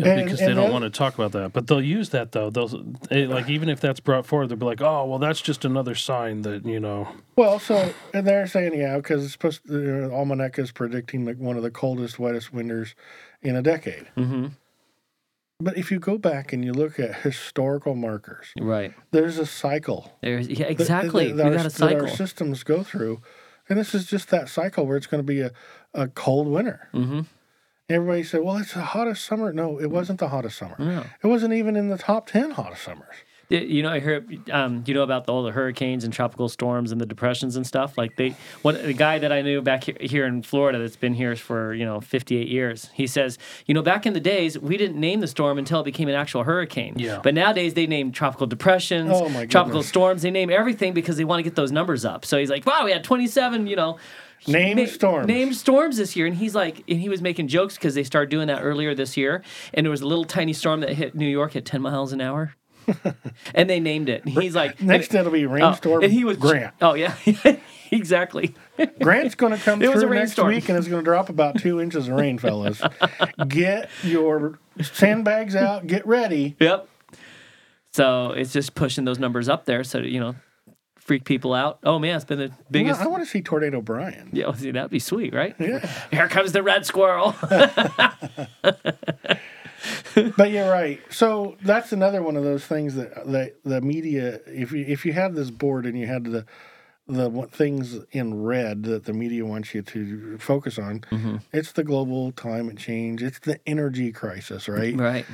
Speaker 3: Yeah,
Speaker 1: And-
Speaker 3: because
Speaker 1: and
Speaker 3: they don't
Speaker 1: then-
Speaker 3: want to talk about that. But they'll use that though. They'll they, like even if that's brought forward, they'll be like, "Oh, well, that's just another sign that you know."
Speaker 1: Well, so and they're saying yeah, because it's supposed to, the almanac is predicting like one of the coldest, wettest winters in a decade.
Speaker 2: Mm-hmm.
Speaker 1: But if you go back and you look at historical markers,
Speaker 2: Right.
Speaker 1: there's a cycle.
Speaker 2: There's yeah,
Speaker 1: that-
Speaker 2: exactly.
Speaker 1: that
Speaker 2: we
Speaker 1: our-
Speaker 2: got a
Speaker 1: that
Speaker 2: cycle.
Speaker 1: our systems go through, and this is just that cycle where it's going to be a, a cold winter.
Speaker 2: Mm-hmm.
Speaker 1: Everybody said, "Well, it's the hottest summer." No, it wasn't the hottest summer.
Speaker 2: No.
Speaker 1: It wasn't even in the top ten hottest summers.
Speaker 2: You know, I hear um, you know about all the hurricanes and tropical storms and the depressions and stuff. Like they, what the guy that I knew back here, here in Florida that's been here for you know 58 years. He says, you know, back in the days we didn't name the storm until it became an actual hurricane.
Speaker 3: Yeah.
Speaker 2: But nowadays they name tropical depressions,
Speaker 1: Oh,
Speaker 2: tropical storms. They name everything because they want to get those numbers up. So he's like, wow, we had 27. You know.
Speaker 1: Named
Speaker 2: na-
Speaker 1: storms.
Speaker 2: Named storms this year, and he's like, and he was making jokes because they started doing that earlier this year, and there was a little tiny storm that hit New York at 10 miles an hour, and they named it. And he's like,
Speaker 1: Next, it'll be
Speaker 2: oh,
Speaker 1: rainstorm.
Speaker 2: and he was
Speaker 1: Grant.
Speaker 2: Oh yeah, exactly.
Speaker 1: Grant's going to come
Speaker 2: It was a
Speaker 1: through next
Speaker 2: rainstorm.
Speaker 1: week, and it's going to drop about two inches of rain, fellas. Get your sandbags out. Get ready.
Speaker 2: Yep. So it's just pushing those numbers up there, so you know, freak people out. Oh man, it's been the
Speaker 1: Well,
Speaker 2: biggest.
Speaker 1: I want to see Tornado Brian.
Speaker 2: yeah, see, that'd be sweet, right?
Speaker 1: Yeah.
Speaker 2: Here comes the red squirrel.
Speaker 1: but you're right. So that's another one of those things that the the media. If you if you had this board and you had the the things in red that the media wants you to focus on,
Speaker 2: Mm-hmm.
Speaker 1: it's the global climate change. It's the energy crisis, right?
Speaker 2: right.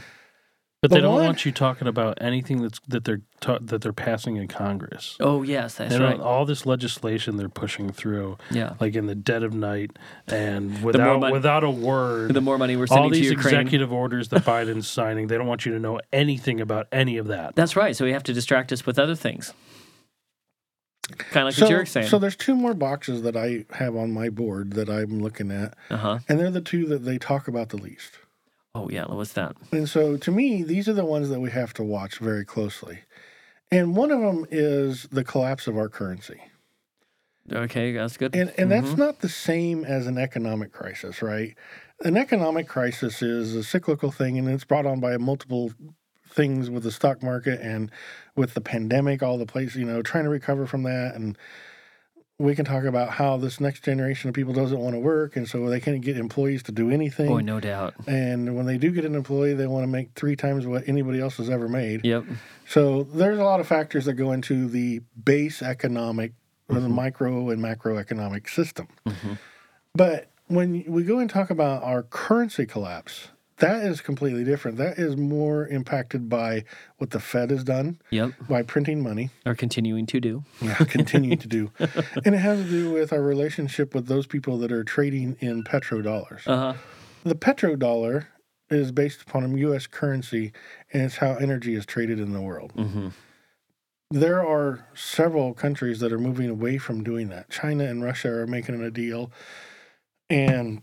Speaker 3: But
Speaker 1: The
Speaker 3: they don't
Speaker 1: one-
Speaker 3: want you talking about anything that's that they're ta- that they're passing in Congress.
Speaker 2: Oh yes, that's right.
Speaker 3: all this legislation they're pushing through,
Speaker 2: Yeah.
Speaker 3: like in the dead of night and without
Speaker 2: mon-
Speaker 3: without a word.
Speaker 2: The more money we're
Speaker 3: all
Speaker 2: sending to
Speaker 3: these
Speaker 2: Ukraine.
Speaker 3: executive orders that Biden's signing, they don't want you to know anything about any of that.
Speaker 2: That's right. So we have to distract us with other things. Kind of like
Speaker 1: So,
Speaker 2: what you're saying.
Speaker 1: so there's two more boxes that I have on my board that I'm looking at,
Speaker 2: uh huh.
Speaker 1: and they're the two that they talk about the least.
Speaker 2: Oh yeah. What's that?
Speaker 1: And so to me, these are the ones that we have to watch very closely. And one of them is the collapse of our currency.
Speaker 2: Okay, that's good.
Speaker 1: And and that's mm-hmm. not the same as an economic crisis, right? An economic crisis is a cyclical thing and it's brought on by multiple things with the stock market and with the pandemic, all the places, you know, trying to recover from that and we can talk about how this next generation of people doesn't want to work and so they can't get employees to do anything.
Speaker 2: Boy, no doubt.
Speaker 1: And when they do get an employee, they want to make three times what anybody else has ever made.
Speaker 2: Yep.
Speaker 1: So there's a lot of factors that go into the base economic or the mm-hmm. micro and macroeconomic system. Mm-hmm. But when we go and talk about our currency collapse, that is completely different. That is more impacted by what the Fed has done
Speaker 2: Yep.
Speaker 1: by printing money,
Speaker 2: Or continuing to do.
Speaker 1: Yeah, continuing to do. And it has to do with our relationship with those people that are trading in petrodollars.
Speaker 2: Uh huh.
Speaker 1: The petrodollar is based upon a U.S. currency, and it's how energy is traded in the world.
Speaker 2: Mm-hmm.
Speaker 1: There are several countries that are moving away from doing that. China and Russia are making a deal, and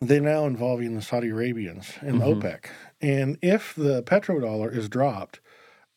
Speaker 1: they're now involving the Saudi Arabians and
Speaker 2: Mhm.
Speaker 1: OPEC. And if the petrodollar is dropped,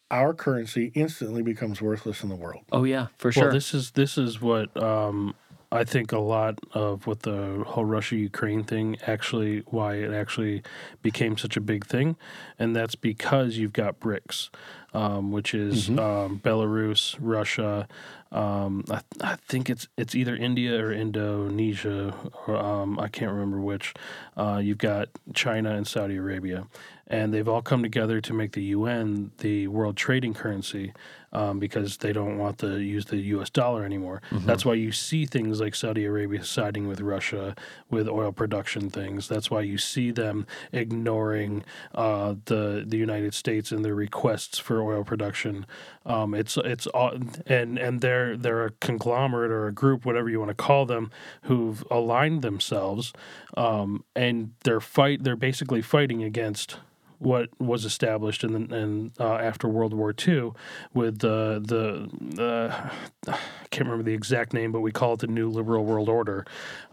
Speaker 1: our currency instantly becomes worthless in the world.
Speaker 2: Oh yeah, for sure.
Speaker 3: Well, this is this is what um, I think a lot of what the whole Russia Ukraine thing actually why it actually became such a big thing, and that's because you've got BRICS. um, which is um, Belarus, Russia. Um, I, I think it's it's either India or Indonesia, or um, I can't remember which. Uh, you've got China and Saudi Arabia, and they've all come together to make the yuan the world trading currency um, because they don't want to use the U.S. dollar anymore. That's why you see things like Saudi Arabia siding with Russia with oil production things. That's why you see them ignoring uh, the the United States and their requests for oil production. Um, it's it's all, and and they're they're a conglomerate or a group, whatever you want to call them, who've aligned themselves, um, and they're fight. They're basically fighting against what was established in the, in uh, after World War II with the the uh, I can't remember the exact name, but we call it the New Liberal World Order,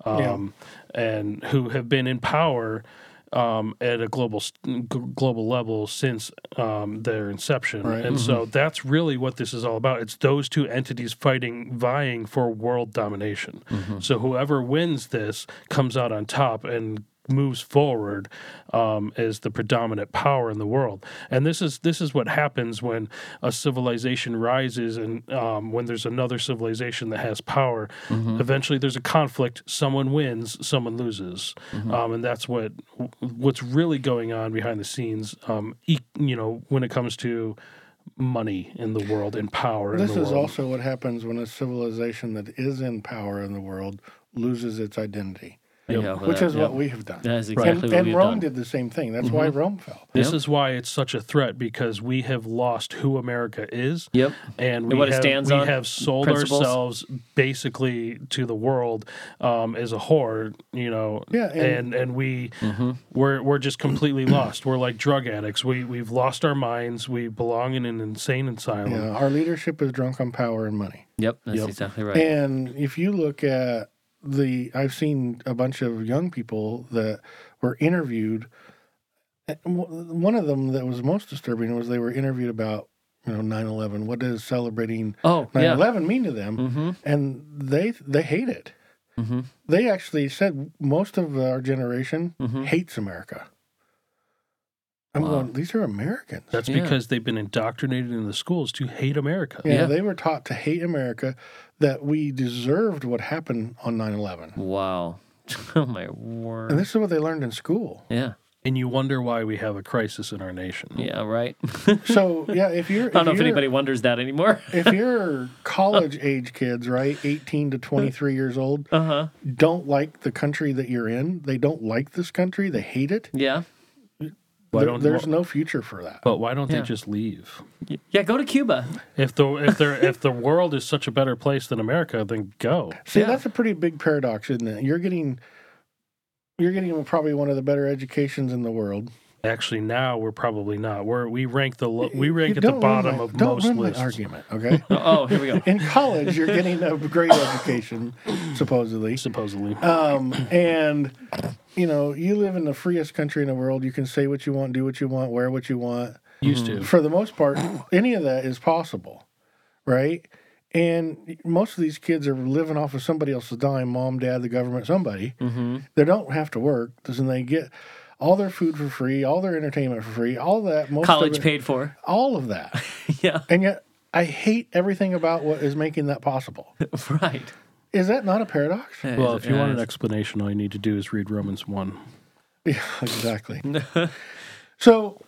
Speaker 3: um, and who have been in power. Um, at a global g- global level since um, their inception,
Speaker 1: Right.
Speaker 3: and so that's really what this is all about. It's those two entities fighting, vying for world domination. So whoever wins this comes out on top and moves forward um, as the predominant power in the world. And this is this is what happens when a civilization rises and um, when there's another civilization that has power. Eventually, there's a conflict. Someone wins, someone loses, um, and that's what what's really going on behind the scenes. Um, e- you know, when it comes to money in the world and power.
Speaker 1: This
Speaker 3: in the
Speaker 1: is also what happens when a civilization that is in power in the world loses its identity,
Speaker 3: Yep.
Speaker 2: Uh,
Speaker 1: Which
Speaker 2: that-
Speaker 1: is
Speaker 2: yeah.
Speaker 1: what we have done.
Speaker 2: That is
Speaker 1: and
Speaker 2: what
Speaker 1: and
Speaker 2: we've
Speaker 1: Rome
Speaker 2: done.
Speaker 1: did the same thing. That's why mm-hmm. Rome fell.
Speaker 3: This
Speaker 2: Yep.
Speaker 3: is why it's such a threat because we have lost who America is.
Speaker 2: Yep.
Speaker 3: and we
Speaker 2: what it
Speaker 3: have,
Speaker 2: stands
Speaker 3: we
Speaker 2: on,
Speaker 3: have sold
Speaker 2: principles.
Speaker 3: ourselves basically to the world um, as a whore, you know.
Speaker 1: Yeah, and-
Speaker 3: and and we mm-hmm. we're we're just completely lost. We're like drug addicts. We we've lost our minds. We belong in an insane asylum.
Speaker 1: Yeah, our leadership is drunk on power and money.
Speaker 2: Yep. That's
Speaker 3: Yep.
Speaker 2: exactly right.
Speaker 1: And if you look at the, I've seen a bunch of young people that were interviewed. One of them that was most disturbing was they were interviewed about, you know, 9/11. What does celebrating
Speaker 2: oh,
Speaker 1: 9/11 mean to them?
Speaker 2: Mm-hmm.
Speaker 1: And they they hate it.
Speaker 2: Mm-hmm.
Speaker 1: They actually said most of our generation
Speaker 2: Mhm.
Speaker 1: hates America. I'm
Speaker 2: Wow.
Speaker 1: going. These are Americans.
Speaker 3: That's
Speaker 2: Yeah.
Speaker 3: because they've been indoctrinated in the schools to hate America.
Speaker 1: yeah,
Speaker 2: Yeah.
Speaker 1: they were taught to hate America. That we deserved what happened on 9/11.
Speaker 2: Wow. Oh my word.
Speaker 1: And this is what they learned in school.
Speaker 2: yeah.
Speaker 3: And you wonder why we have a crisis in our nation.
Speaker 2: Yeah. Right.
Speaker 1: So yeah, if you're I
Speaker 2: don't know if anybody wonders that anymore.
Speaker 1: if you're college age kids, right, 18 to 23 years old,
Speaker 2: Uh huh.
Speaker 1: don't like the country that you're in, they don't like this country, they hate it.
Speaker 2: Yeah.
Speaker 3: Why
Speaker 1: There-
Speaker 3: don't-
Speaker 1: there's no future for that.
Speaker 3: But why don't
Speaker 2: Yeah.
Speaker 3: they just leave?
Speaker 2: Yeah. Go to Cuba.
Speaker 3: If the if there if the world is such a better place than America, then go.
Speaker 1: See,
Speaker 2: Yeah.
Speaker 1: that's a pretty big paradox, isn't it? You're getting you're getting probably one of the better educations in the world.
Speaker 3: Actually, now we're probably not. We're we rank the lo- we rank
Speaker 1: You
Speaker 3: at the bottom
Speaker 1: ruin my-
Speaker 3: of
Speaker 1: don't
Speaker 3: most
Speaker 1: ruin my argument, okay?
Speaker 2: Oh, here we go.
Speaker 1: in college, you're getting a great education, supposedly.
Speaker 3: Supposedly,
Speaker 1: Um, and you know, you live in the freest country in the world. You can say what you want, do what you want, wear what you want.
Speaker 3: used to.
Speaker 1: For the most part, any of that is possible, right? And most of these kids are living off of somebody else's dime, mom, dad, the government, somebody.
Speaker 2: Mm-hmm.
Speaker 1: They don't have to work, doesn't they get all their food for free, all their entertainment for free, all that. Most
Speaker 2: College
Speaker 1: of it,
Speaker 2: paid for.
Speaker 1: all of that,
Speaker 2: yeah.
Speaker 1: and yet I hate everything about what is making that possible.
Speaker 2: Right.
Speaker 1: Is that not a paradox?
Speaker 2: Yeah,
Speaker 3: Well, if you
Speaker 2: yeah,
Speaker 3: want an explanation, all you need to do is read Romans one.
Speaker 1: Yeah, exactly. so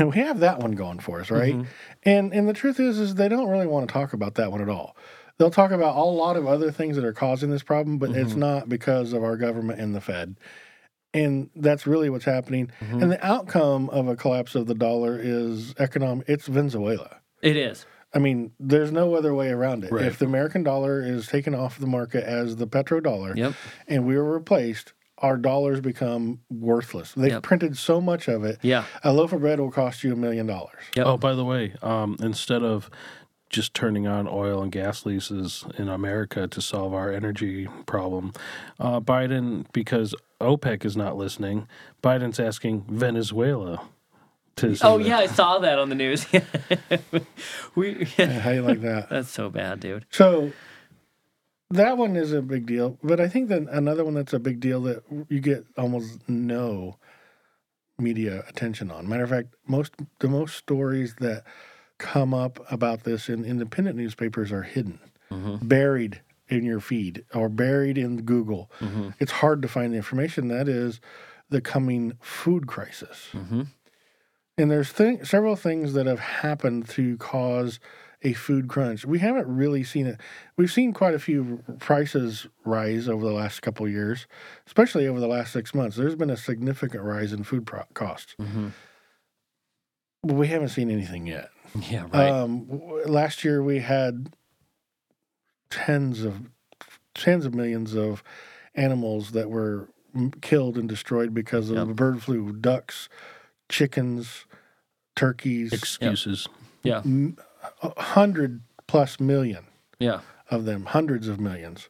Speaker 1: we have that one going for us, right?
Speaker 2: Mm-hmm.
Speaker 1: And and the truth is, is they don't really want to talk about that one at all. They'll talk about a lot of other things that are causing this problem, but
Speaker 2: Mm-hmm.
Speaker 1: it's not because of our government and the Fed. And that's really what's happening.
Speaker 2: Mm-hmm.
Speaker 1: And the outcome of a collapse of the dollar is economic. It's Venezuela.
Speaker 2: It is.
Speaker 1: I mean, there's no other way around it.
Speaker 3: Right.
Speaker 1: If the American dollar is taken off the market as the petrodollar,
Speaker 2: Yep.
Speaker 1: and we are replaced, our dollars become worthless. They've
Speaker 2: Yep.
Speaker 1: printed so much of it.
Speaker 2: Yeah.
Speaker 1: A loaf of bread will cost you a million dollars.
Speaker 2: Yep.
Speaker 3: Oh, by the way, um, instead of just turning on oil and gas leases in America to solve our energy problem, uh, Biden, because OPEC is not listening, Biden's asking Venezuela to.
Speaker 2: Oh yeah,
Speaker 3: it.
Speaker 2: I saw that on the news. we.
Speaker 1: Yeah, How you like that?
Speaker 2: That's so bad, dude.
Speaker 1: So that one is a big deal. But I think that another one that's a big deal that you get almost no media attention on. Matter of fact, most the most stories that come up about this in independent newspapers are hidden, mm-hmm. buried in your feed or buried in Google. Mm-hmm. It's hard to find the information. That is the coming food crisis. Mm-hmm. And there's th- several things that have happened to cause a food crunch. We haven't really seen it. We've seen quite a few prices rise over the last couple of years, especially over the last six months. There's been a significant rise in food pro- costs. But we haven't seen anything yet.
Speaker 2: Yeah, right.
Speaker 1: Um, w- last year we had tens of tens of millions of animals that were m- killed and destroyed because of
Speaker 2: Yep.
Speaker 1: the bird flu. Ducks, chickens, turkeys,
Speaker 3: Excuses.
Speaker 2: yeah,
Speaker 1: m- a hundred plus million
Speaker 2: yeah.
Speaker 1: of them, hundreds of millions.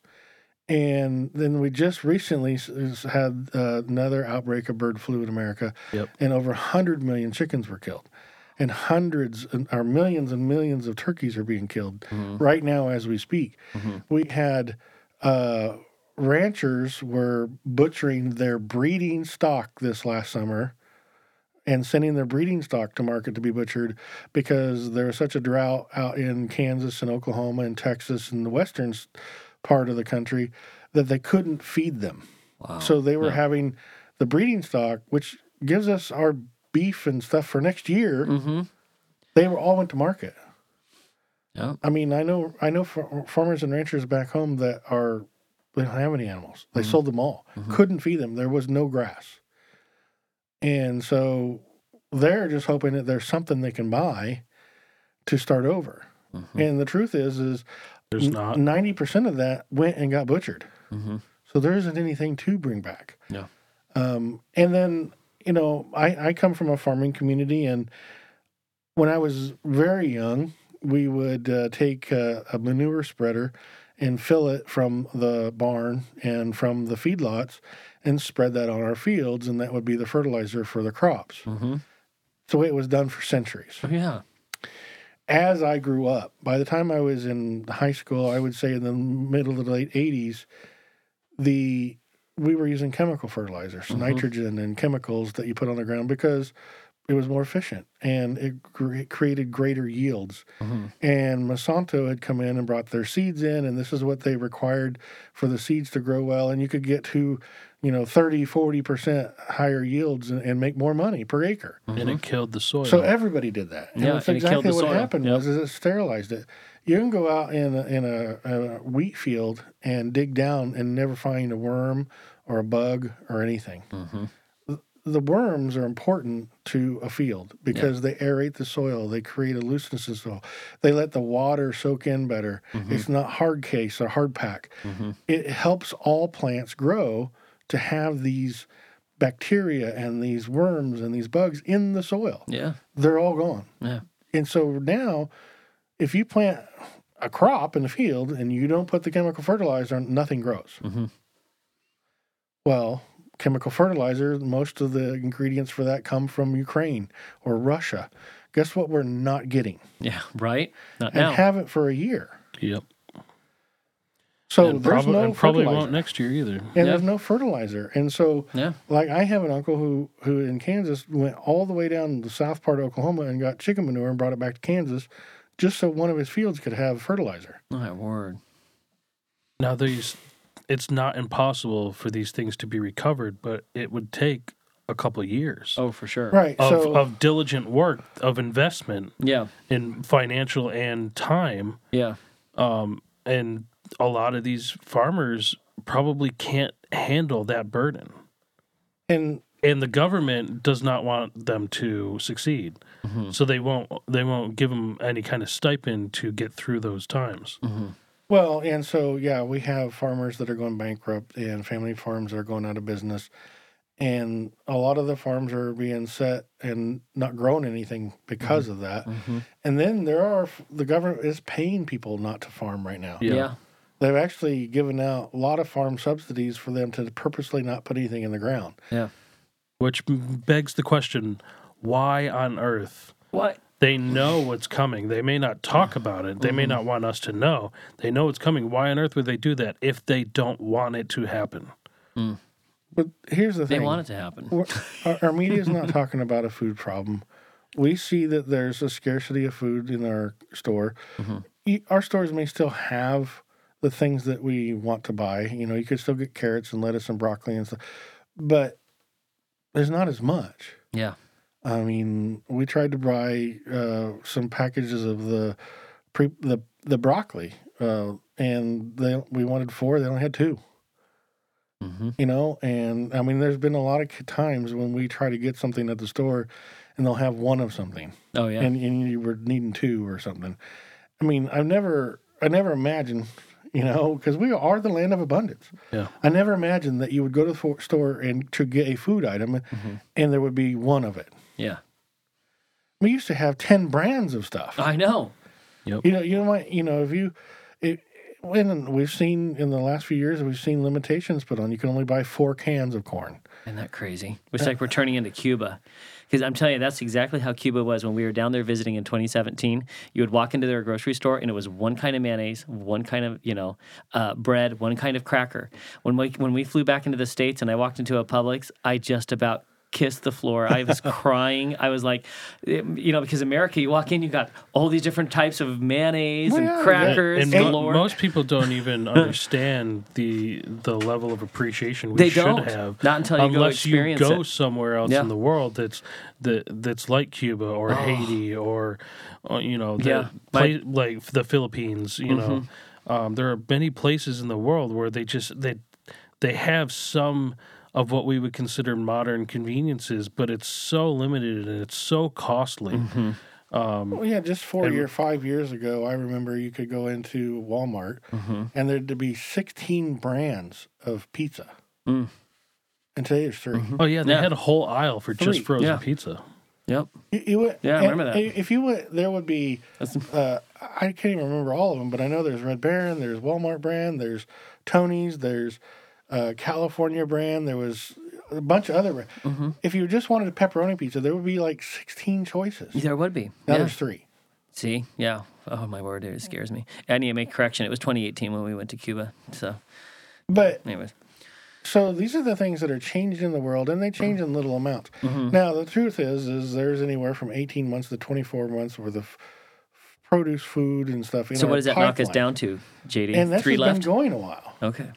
Speaker 1: And then we just recently had uh, another outbreak of bird flu in America,
Speaker 3: Yep.
Speaker 1: and over 100 million chickens were killed. And hundreds and- or millions and millions of turkeys are being killed right now as we speak. We had uh, ranchers were butchering their breeding stock this last summer and sending their breeding stock to market to be butchered because there was such a drought out in Kansas and Oklahoma and Texas and the western part of the country that they couldn't feed them.
Speaker 2: Wow.
Speaker 1: So they were having the breeding stock, which gives us our beef and stuff for next year.
Speaker 2: mm-hmm.
Speaker 1: They were all went to market.
Speaker 2: Yeah.
Speaker 1: I mean, I know I know farmers and ranchers back home that are they don't have any animals. They sold them all. Couldn't feed them. There was no grass, and so they're just hoping that there's something they can buy to start over. And the truth is, is
Speaker 3: There's not.
Speaker 1: ninety percent of that went and got butchered.
Speaker 2: Mm-hmm.
Speaker 1: So there isn't anything to bring back.
Speaker 2: Yeah.
Speaker 1: Um, and then, you know, I, I come from a farming community, and when I was very young, we would uh, take uh, a manure spreader and fill it from the barn and from the feedlots and spread that on our fields, and that would be the fertilizer for the crops.
Speaker 2: Mm-hmm.
Speaker 1: It's the way it was done for centuries
Speaker 2: Oh, yeah.
Speaker 1: as I grew up, by the time I was in high school, I would say in the middle to late '80s, the we were using chemical fertilizers,
Speaker 2: Mhm.
Speaker 1: nitrogen and chemicals that you put on the ground because it was more efficient and it cre- created greater yields.
Speaker 2: Mm-hmm.
Speaker 1: And Monsanto had come in and brought their seeds in, and this is what they required for the seeds to grow well. And you could get to, you know, 30, 40% higher yields and, and make more money per acre.
Speaker 3: And it killed the soil.
Speaker 1: So everybody did that. And
Speaker 2: Yeah,
Speaker 1: that's
Speaker 2: and it killed
Speaker 1: exactly
Speaker 2: the
Speaker 1: what
Speaker 2: soil.
Speaker 1: happened
Speaker 2: Yep.
Speaker 1: was is it sterilized it. You can go out in a, in a, a wheat field and dig down and never find a worm or a bug or anything.
Speaker 2: Mm-hmm.
Speaker 1: The worms are important to a field because they aerate the soil. They create a looseness in the soil. They let the water soak in better. It's not hard case or hard pack.
Speaker 2: Mm-hmm.
Speaker 1: It helps all plants grow to have these bacteria and these worms and these bugs in the soil
Speaker 2: Yeah.
Speaker 1: they're all gone.
Speaker 2: Yeah.
Speaker 1: And so now, if you plant a crop in the field and you don't put the chemical fertilizer on, nothing grows.
Speaker 2: Mhm.
Speaker 1: Well, chemical fertilizer, most of the ingredients for that come from Ukraine or Russia. Guess what we're not getting?
Speaker 2: Yeah. Right. Not
Speaker 1: And
Speaker 2: now.
Speaker 1: haven't for a year.
Speaker 3: Yep.
Speaker 1: So
Speaker 3: and
Speaker 1: there's
Speaker 3: prob-
Speaker 1: no
Speaker 3: and probably
Speaker 1: fertilizer.
Speaker 3: won't next year either.
Speaker 1: and
Speaker 2: Yeah.
Speaker 1: there's no fertilizer. And so
Speaker 2: yeah.
Speaker 1: like I have an uncle who who in Kansas went all the way down the south part of Oklahoma and got chicken manure and brought it back to Kansas just so one of his fields could have fertilizer.
Speaker 2: My word.
Speaker 3: Now these, it's not impossible for these things to be recovered, but it would take a couple of years
Speaker 2: Oh, for sure.
Speaker 1: Right.
Speaker 3: of,
Speaker 1: so
Speaker 3: of diligent work, of investment
Speaker 2: Yeah.
Speaker 3: in financial and time,
Speaker 2: Yeah.
Speaker 3: um, and a lot of these farmers probably can't handle that burden.
Speaker 1: and
Speaker 3: and the government does not want them to succeed mm-hmm. so they won't they won't give them any kind of stipend to get through those times mm-hmm.
Speaker 1: well, and so yeah, we have farmers that are going bankrupt and family farms that are going out of business. And a lot of the farms are being set and not growing anything because mm-hmm. of that.
Speaker 2: Mm-hmm.
Speaker 1: And then there are the government is paying people not to farm right now.
Speaker 3: Yeah.
Speaker 2: Yeah.
Speaker 1: They've actually given out a lot of farm subsidies for them to purposely not put anything in the ground.
Speaker 2: Yeah.
Speaker 3: Which begs the question why on earth
Speaker 2: What?
Speaker 3: they know what's coming they may not talk about it they may mm-hmm. not want us to know they know it's coming why on earth would they do that if they don't want it to happen mm.
Speaker 1: But here's the thing They
Speaker 2: want it to happen.
Speaker 1: Our, our media is not talking about a food problem. We see that there's a scarcity of food in our store. Mm-hmm. Y- Our stores may still have the things that we want to buy. You know, you could still get carrots and lettuce and broccoli and stuff, but there's not as much.
Speaker 2: Yeah.
Speaker 1: I mean, we tried to buy uh, some packages of the pre the the broccoli, uh, and they we wanted four. They only had two.
Speaker 2: hmm
Speaker 1: You know, and I mean, there's been a lot of times when we try to get something at the store, and they'll have one of something,
Speaker 2: Oh yeah.
Speaker 1: and, and you were needing two or something. I mean, I've never, I never imagined, you know, because we are the land of abundance.
Speaker 3: Yeah.
Speaker 1: I never imagined that you would go to the store and to get a food item,
Speaker 2: Mm-hmm.
Speaker 1: and there would be one of it.
Speaker 2: yeah.
Speaker 1: We used to have ten brands of stuff.
Speaker 2: I know.
Speaker 1: You know, you might, you know, if you, it, when we've seen in the last few years, we've seen limitations put on. You can only buy four cans of corn.
Speaker 2: Isn't that crazy? It's like we're turning into Cuba. Because I'm telling you, that's exactly how Cuba was when we were down there visiting in 2017. You would walk into their grocery store and it was one kind of mayonnaise, one kind of, you know, uh, bread, one kind of cracker. When we, when we flew back into the States and I walked into a Publix, I just about kissed the floor. I was crying. I was like, you know, because America, you walk in, you got all these different types of mayonnaise
Speaker 1: Well,
Speaker 2: and
Speaker 1: yeah,
Speaker 2: crackers
Speaker 3: and mo-
Speaker 2: galore.
Speaker 3: most people don't even understand the the level of appreciation we
Speaker 2: They
Speaker 3: should
Speaker 2: don't.
Speaker 3: have
Speaker 2: Not until you go
Speaker 3: unless you go
Speaker 2: it.
Speaker 3: somewhere else
Speaker 2: Yeah.
Speaker 3: in the world that's that that's like Cuba or Haiti or uh, you know the
Speaker 2: Yeah.
Speaker 3: pla- like the Philippines. You know, um, there are many places in the world where they just they they have some of what we would consider modern conveniences, but it's so limited and it's so costly.
Speaker 1: Well, yeah, just four
Speaker 3: And-
Speaker 1: year, five years ago, I remember you could go into Walmart and there'd be 16 brands of pizza.
Speaker 2: Mm.
Speaker 1: And today there's 3
Speaker 3: Oh yeah, they
Speaker 2: Yeah.
Speaker 3: had a whole aisle for
Speaker 1: Three,
Speaker 3: just frozen
Speaker 2: yeah.
Speaker 3: pizza.
Speaker 2: yep.
Speaker 1: You, you would,
Speaker 2: Yeah, I remember that.
Speaker 1: If you would, there would be, uh, I can't even remember all of them, but I know there's Red Baron, there's Walmart brand, there's Tony's, there's uh, California brand, there was a bunch of other. brands.
Speaker 2: Mm-hmm.
Speaker 1: If you just wanted a pepperoni pizza, there would be like 16 choices.
Speaker 2: there would be.
Speaker 1: Now
Speaker 2: yeah.
Speaker 1: there's three.
Speaker 2: See, yeah. Oh my word, it scares me. I need to make a correction. It was 2018 when we went to Cuba. So,
Speaker 1: But
Speaker 2: anyways,
Speaker 1: So these are the things that are changing in the world, and they change in little amounts. Now the truth is, is there's anywhere from 18 months to 24 months worth of produce, food, and stuff. In
Speaker 2: so what does that knock us down to, JD?
Speaker 1: And that's
Speaker 2: Three left.
Speaker 1: been going a while.
Speaker 2: okay.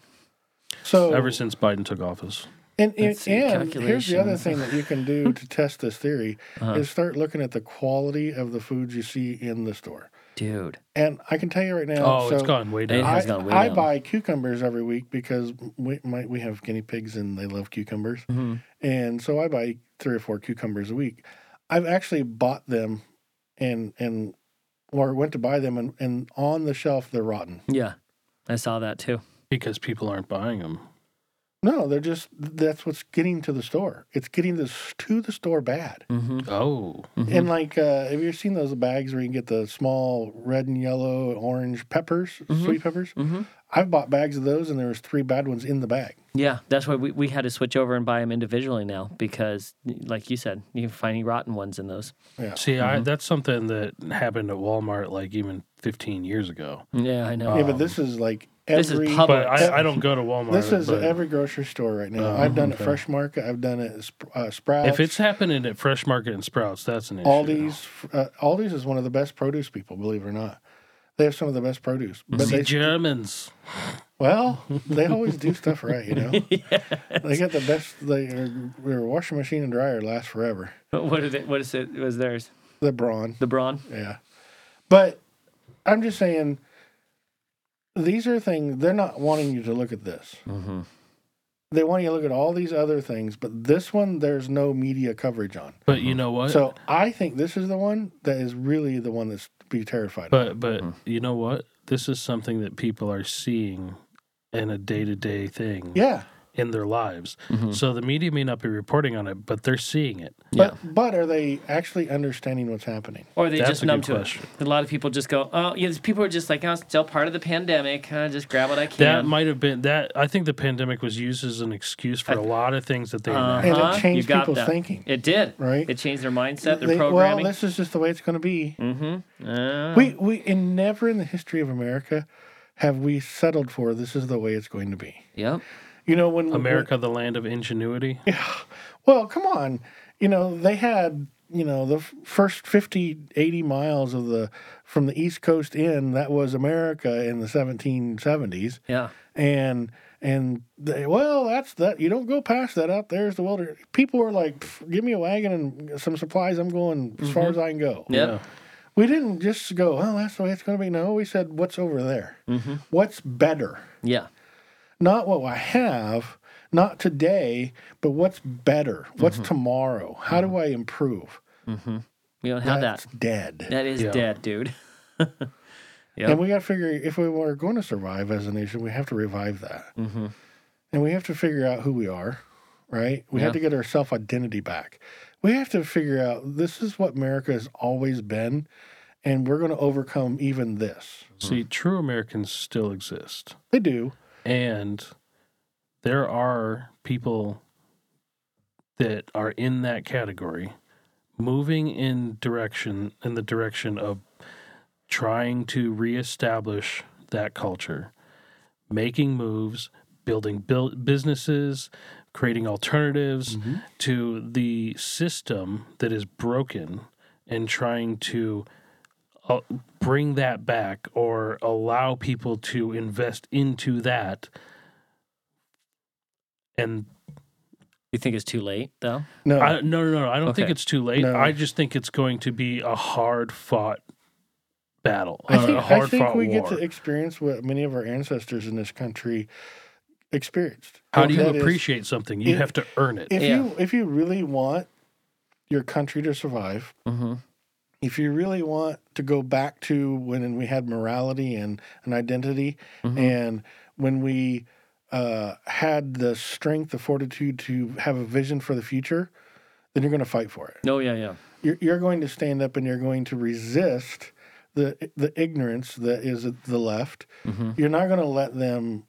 Speaker 1: So
Speaker 3: Ever since Biden took office.
Speaker 1: and, and, and here's the other thing that you can do to test this theory
Speaker 2: Uh-huh.
Speaker 1: is start looking at the quality of the foods you see in the store.
Speaker 2: Dude.
Speaker 1: And I can tell you right now.
Speaker 3: Oh,
Speaker 1: so
Speaker 3: it's gone way down.
Speaker 2: It
Speaker 1: I,
Speaker 2: has gone way
Speaker 1: I
Speaker 2: down.
Speaker 1: buy cucumbers every week because we my, we have guinea pigs and they love cucumbers,
Speaker 2: Mm-hmm.
Speaker 1: and so I buy three or four cucumbers a week. I've actually bought them, and and or went to buy them, and, and on the shelf they're rotten.
Speaker 2: Yeah. I saw that too.
Speaker 3: Because people aren't buying them.
Speaker 1: No, they're just that's what's getting to the store. It's getting this to the store bad.
Speaker 2: Mm-hmm.
Speaker 3: Oh,
Speaker 1: And like, uh, have you seen those bags where you can get the small red and yellow, orange peppers, sweet peppers?
Speaker 2: Mm-hmm.
Speaker 1: I've bought bags of those, and there was three bad ones in the bag.
Speaker 2: Yeah, that's why we, we had to switch over and buy them individually now because, like you said, you can find any rotten ones in those.
Speaker 1: Yeah.
Speaker 3: see, I, that's something that happened at Walmart like even 15 years ago.
Speaker 2: Yeah, I know.
Speaker 1: Yeah, but this is like
Speaker 2: This is Publix.
Speaker 3: But I, I don't go to Walmart.
Speaker 1: This is
Speaker 3: but
Speaker 1: every grocery store right now.
Speaker 3: Oh,
Speaker 1: I've done it. Fresh Market. I've done it Sp- uh, Sprouts.
Speaker 3: if it's happening at Fresh Market and Sprouts, that's an issue.
Speaker 1: Aldi's, uh, Aldi's is one of the best produce people. Believe it or not, they have some of the best produce. But
Speaker 3: the
Speaker 1: they,
Speaker 3: Germans.
Speaker 1: well, they always do stuff right. You know, they got the best. They, their washing machine and dryer last forever.
Speaker 2: what is it? What is it? Was theirs
Speaker 1: The Braun,
Speaker 2: the brawn?
Speaker 1: yeah. But I'm just saying, these are things they're not wanting you to look at this.
Speaker 2: Mm-hmm.
Speaker 1: They want you to look at all these other things, but this one there's no media coverage on.
Speaker 3: But you know what?
Speaker 1: So I think this is the one that is really the one that's to be terrified. of.
Speaker 3: but but
Speaker 2: Mm-hmm.
Speaker 3: you know what? This is something that people are seeing in a day to day thing
Speaker 1: yeah,
Speaker 3: in their lives.
Speaker 2: Mm-hmm.
Speaker 3: So the media may not be reporting on it, but they're seeing it.
Speaker 1: but but are they actually understanding what's happening?
Speaker 2: Or are they
Speaker 3: That's
Speaker 2: just
Speaker 3: a
Speaker 2: numb to
Speaker 3: question.
Speaker 2: it. A lot of people just go, oh, yeah, people are just like, oh, it's still part of the pandemic. I just grab what I can.
Speaker 3: That might have been that. I think the pandemic was used as an excuse for a lot of things that they.
Speaker 2: Uh,
Speaker 1: And
Speaker 2: Uh-huh,
Speaker 1: it
Speaker 2: you
Speaker 1: changed
Speaker 2: got
Speaker 1: people's
Speaker 2: that.
Speaker 1: thinking.
Speaker 2: It did.
Speaker 1: Right.
Speaker 2: It changed their mindset, their
Speaker 1: They- well, this is just the way it's going to be.
Speaker 2: mm-hmm. Uh,
Speaker 1: We we in never in the history of America have we settled for this is the way it's going to be.
Speaker 2: Yep.
Speaker 1: You know when
Speaker 3: America, the land of ingenuity. Yeah.
Speaker 1: Well, come on. You know, they had, you know, the f- first 50, 80 miles of the from the East Coast in, that was America in the 1770s.
Speaker 2: Yeah.
Speaker 1: And and they, well, that's that. You don't go past that. Out there's the wilderness. People were like, "Give me a wagon and some supplies. I'm going as far as mm-hmm. I can go."
Speaker 2: Yep.
Speaker 1: We didn't just go, "Oh, that's the way it's going to be." No, we said, "What's over there? Mm-hmm. What's better?"
Speaker 2: Yeah.
Speaker 1: Not what I have, not today, but what's better? What's mm-hmm. tomorrow? How do mm-hmm. I improve?
Speaker 2: We don't have that.
Speaker 1: That's
Speaker 2: that.
Speaker 1: dead.
Speaker 2: That is
Speaker 3: Yeah.
Speaker 2: dead, dude. Yep.
Speaker 1: And we got to figure if we were going to survive as a nation, we have to revive that.
Speaker 2: Mm-hmm.
Speaker 1: And we have to figure out who we are, right? We
Speaker 2: Yeah.
Speaker 1: have to get our self identity back. We have to figure out this is what America has always been, and we're going to overcome even this.
Speaker 3: See, true Americans still exist.
Speaker 1: They do.
Speaker 3: And there are people that are in that category moving in direction in the direction of trying to reestablish that culture, making moves, building build businesses, creating alternatives mm-hmm. to the system that is broken and trying to uh, bring that back or allow people to invest into that and
Speaker 2: You think it's too late though?
Speaker 1: No,
Speaker 3: I, no no no i don't think it's too late
Speaker 1: No.
Speaker 3: i just think it's going to be a hard fought battle
Speaker 1: i think,
Speaker 3: a
Speaker 1: I
Speaker 3: hard
Speaker 1: think we
Speaker 3: war
Speaker 1: get to experience what many of our ancestors in this country experienced.
Speaker 3: how do you
Speaker 1: That is,
Speaker 3: appreciate something you
Speaker 1: if-
Speaker 3: have to earn it
Speaker 1: if
Speaker 2: Yeah.
Speaker 1: you if you really want your country to survive,
Speaker 2: Mm-hmm.
Speaker 1: If you really want to go back to when we had morality and an identity,
Speaker 2: Mhm.
Speaker 1: and when we uh, had the strength, the fortitude to have a vision for the future, then you're going to fight for it.
Speaker 2: Oh yeah, yeah.
Speaker 1: You're, you're going to stand up and you're going to resist the the ignorance that is the left.
Speaker 2: Mm-hmm.
Speaker 1: You're not going to let them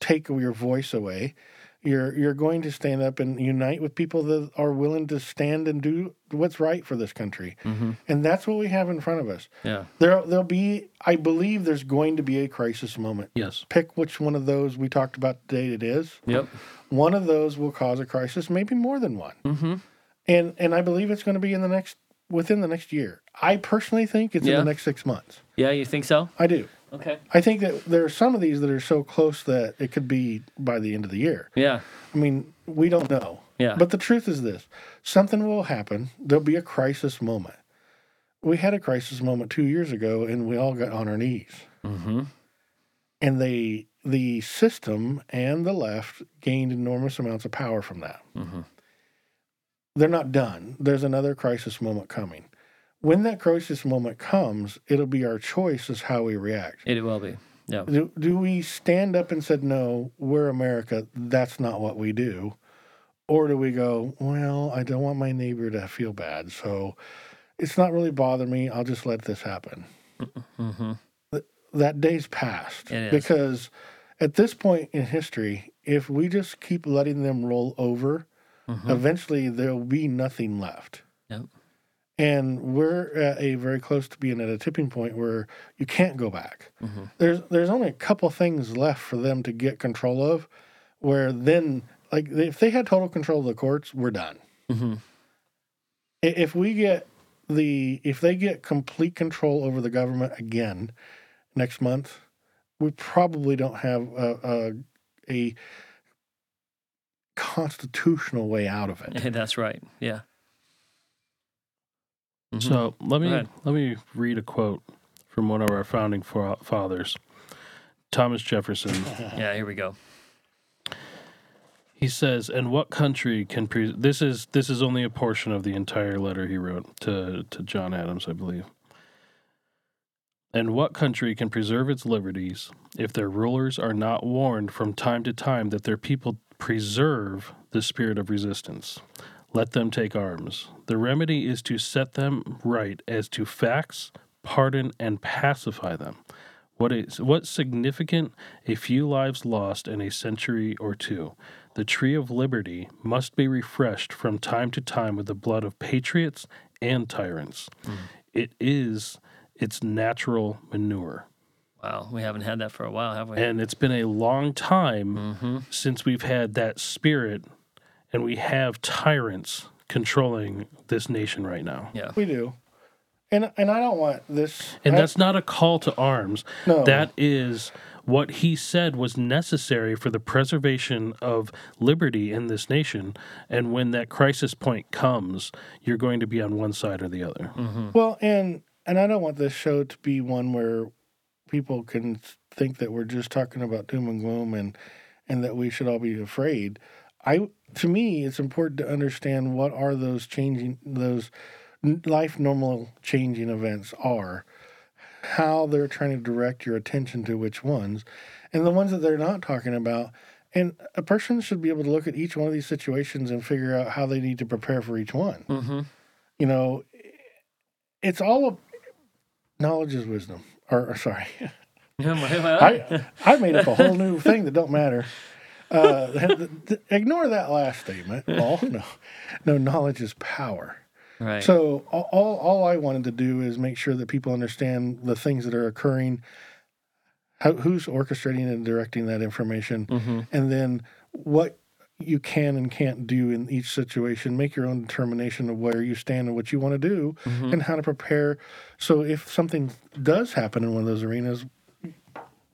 Speaker 1: take your voice away. You're you're going to stand up and unite with people that are willing to stand and do what's right for this country.
Speaker 2: Mm-hmm.
Speaker 1: And that's what we have in front of us.
Speaker 2: Yeah.
Speaker 1: There there'll be I believe there's going to be a crisis moment.
Speaker 3: yes
Speaker 1: Pick which one of those we talked about today it is.
Speaker 2: Yep.
Speaker 1: One of those will cause a crisis, maybe more than one.
Speaker 2: Mm-hmm.
Speaker 1: And and I believe it's going to be in the next within the next year. I personally think it's in the next 6 months.
Speaker 2: Yeah, you think so?
Speaker 1: I do.
Speaker 2: Okay.
Speaker 1: I think that there are some of these that are so close that it could be by the end of the year.
Speaker 2: Yeah.
Speaker 1: I mean, we don't know.
Speaker 2: Yeah.
Speaker 1: But the truth is this something will happen. There'll be a crisis moment. We had a crisis moment two years ago and we all got on our knees.
Speaker 2: Mm-hmm.
Speaker 1: And they, the system and the left gained enormous amounts of power from that.
Speaker 2: Mm-hmm.
Speaker 1: They're not done. There's another crisis moment coming. When that crisis moment comes, it'll be our choice as how we react.
Speaker 2: It will be. Yeah.
Speaker 1: Do, do we stand up and said, no, we're America, that's not what we do? Or do we go, well, I don't want my neighbor to feel bad, so it's not really bothering me, I'll just let this happen?
Speaker 2: Mm-hmm.
Speaker 1: That day's past.
Speaker 2: Is.
Speaker 1: Because at this point in history, if we just keep letting them roll over,
Speaker 2: Mhm.
Speaker 1: eventually there'll be nothing left. And we're at a very close to being at a tipping point where you can't go back.
Speaker 2: Mm-hmm.
Speaker 1: There's there's only a couple things left for them to get control of, where then like if they had total control of the courts, we're done.
Speaker 2: Mm-hmm.
Speaker 1: If we get the if they get complete control over the government again next month, we probably don't have a a, a constitutional way out of it.
Speaker 2: That's right. Yeah. Mhm.
Speaker 3: So let me let me read a quote from one of our founding fathers, Thomas Jefferson.
Speaker 2: yeah, here we go.
Speaker 3: He says, "And what country can pre- this is this is only a portion of the entire letter he wrote to to John Adams, I believe. And what country can preserve its liberties if their rulers are not warned from time to time that their people preserve the spirit of resistance? Let them take arms. The remedy is to set them right as to facts, pardon, and pacify them. What is what's significant? A few lives lost in a century or two. The tree of liberty must be refreshed from time to time with the blood of patriots and tyrants. It is its natural manure.
Speaker 2: Wow, we haven't had that for a while, have we?
Speaker 3: And it's been a long time
Speaker 2: mm-hmm.
Speaker 3: since we've had that spirit, and we have tyrants controlling this nation right now.
Speaker 2: Yeah.
Speaker 1: We do. And and I don't want this.
Speaker 3: And
Speaker 1: I-
Speaker 3: that's not a call to arms.
Speaker 1: No.
Speaker 3: That is what he said was necessary for the preservation of liberty in this nation. And when that crisis point comes, you're going to be on one side or the other.
Speaker 2: Mm-hmm.
Speaker 1: Well, and and I don't want this show to be one where people can think that we're just talking about doom and gloom and and that we should all be afraid. I to me, it's important to understand what are those changing those life normal changing events are, how they're trying to direct your attention to which ones, and the ones that they're not talking about. And a person should be able to look at each one of these situations and figure out how they need to prepare for each one
Speaker 2: Mm-hmm.
Speaker 1: you know, it's all of knowledge is wisdom. Or, or sorry, I I made up a whole new thing that don't matter. Uh, ignore that last statement. All no, no knowledge is power.
Speaker 2: right.
Speaker 1: So all, all all I wanted to do is make sure that people understand the things that are occurring, how, who's orchestrating and directing that information,
Speaker 2: mm-hmm.
Speaker 1: and then what you can and can't do in each situation. Make your own determination of where you stand and what you want to do,
Speaker 2: Mm-hmm.
Speaker 1: and how to prepare. So if something does happen in one of those arenas,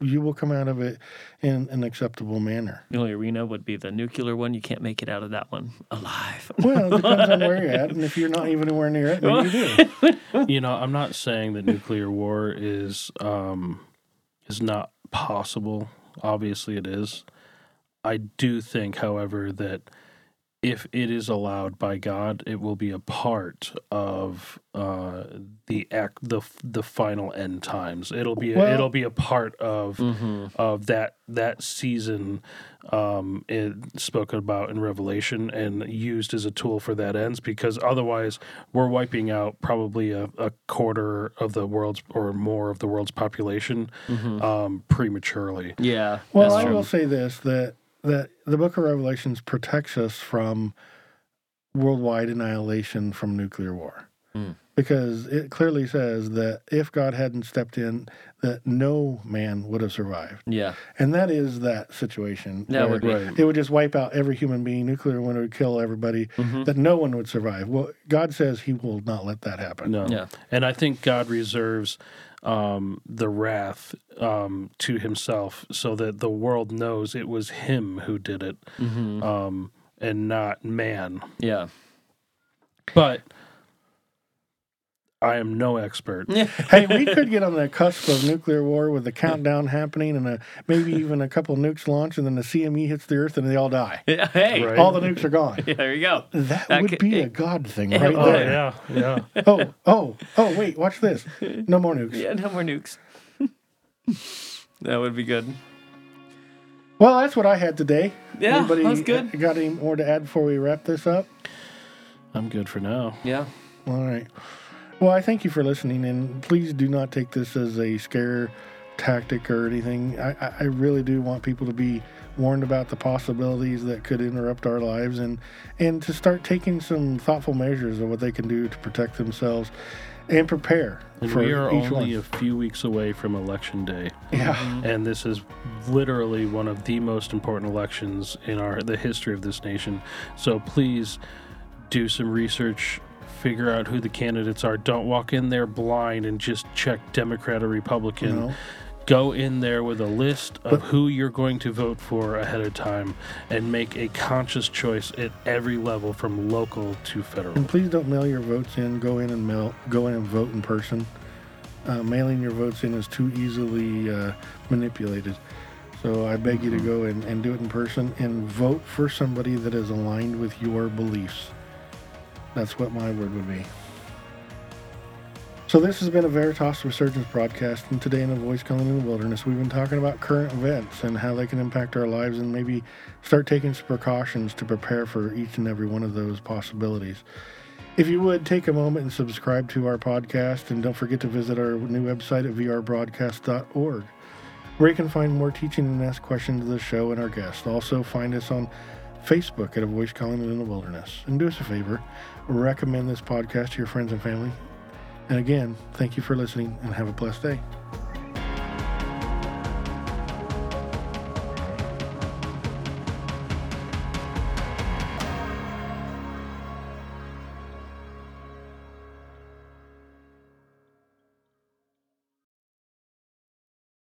Speaker 1: you will come out of it in an acceptable manner.
Speaker 2: The only arena would be the nuclear one. You can't make it out of that one alive.
Speaker 1: Well, it depends on where you're at, and if you're not even anywhere near it, then you do.
Speaker 3: you know, I'm not saying that nuclear war is um, is not possible. Obviously, it is. I do think, however, that if it is allowed by God, it will be a part of uh, the act, the the final end times. It'll be a,
Speaker 1: Well-
Speaker 3: it'll be a part of
Speaker 2: Mm-hmm.
Speaker 3: of that that season um, it, spoken about in Revelation and used as a tool for that ends because otherwise we're wiping out probably a, a quarter of the world's or more of the world's population um, prematurely.
Speaker 2: Yeah.
Speaker 1: Well, I
Speaker 2: true.
Speaker 1: will say this that that the Book of Revelations protects us from worldwide annihilation from nuclear war.
Speaker 2: Mm.
Speaker 1: Because it clearly says that if God hadn't stepped in, that no man would have survived.
Speaker 2: Yeah.
Speaker 1: And that is that situation.
Speaker 2: That would be.
Speaker 3: Right.
Speaker 1: It would just wipe out every human being. Nuclear one would kill everybody.
Speaker 2: Mhm.
Speaker 1: That no one would survive. Well, God says He will not let that happen.
Speaker 3: No.
Speaker 2: Yeah.
Speaker 3: And I think God reserves um, the wrath um, to himself so that the world knows it was him who did it
Speaker 2: Mm-hmm.
Speaker 3: um, and not man.
Speaker 2: Yeah.
Speaker 3: But I am no expert.
Speaker 1: hey, we could get on the cusp of nuclear war with the countdown happening and a, maybe even a couple nukes launch, and then the CME hits the Earth and they all die.
Speaker 2: Yeah, Hey.
Speaker 3: Right.
Speaker 1: All the nukes are gone.
Speaker 2: Yeah, there you go.
Speaker 1: That,
Speaker 2: That
Speaker 1: would
Speaker 2: could-
Speaker 1: be
Speaker 2: it-
Speaker 1: a God thing
Speaker 2: Yeah,
Speaker 1: right
Speaker 2: oh,
Speaker 3: Oh
Speaker 1: there.
Speaker 3: yeah, yeah.
Speaker 1: Oh, oh, oh, wait, watch this. No more nukes.
Speaker 2: Yeah, no more nukes. that would be good.
Speaker 1: Well, that's what I had today.
Speaker 2: Yeah,
Speaker 1: Anybody
Speaker 2: that's good.
Speaker 1: got any more to add before we wrap this up?
Speaker 3: I'm good for now.
Speaker 2: Yeah.
Speaker 1: All right. Well, I thank you for listening, and please do not take this as a scare tactic or anything. I, I- I really do want people to be warned about the possibilities that could interrupt our lives, and and to start taking some thoughtful measures of what they can do to protect themselves and prepare
Speaker 3: And
Speaker 1: for
Speaker 3: we are
Speaker 1: each
Speaker 3: only
Speaker 1: one.
Speaker 3: a few weeks away from election day.
Speaker 1: yeah. Mm-hmm.
Speaker 3: and this is literally one of the most important elections in our the history of this nation. So please do some research, figure out who the candidates are. Don't walk in there blind and just check Democrat or Republican.
Speaker 1: No.
Speaker 3: Go in there with a list of
Speaker 1: But-
Speaker 3: who you're going to vote for ahead of time and make a conscious choice at every level from local to federal.
Speaker 1: And please don't mail your votes in. Go in and mail. Go in and vote in person. Uh, mailing your votes in is too easily uh, manipulated. So I beg you to go and, and do it in person and vote for somebody that is aligned with your beliefs. That's what my word would be. So this has been a Veritas Resurgence broadcast, and today in a voice calling in the wilderness, we've been talking about current events and how they can impact our lives, and maybe start taking some precautions to prepare for each and every one of those possibilities. If you would take a moment and subscribe to our podcast, and don't forget to visit our new website at vrbroadcast.org, where you can find more teaching and ask questions of the show and our guests. Also, find us on Facebook at A Voice Calling It in the Wilderness. And do us a favor, recommend this podcast to your friends and family. And again, thank you for listening and have a blessed day.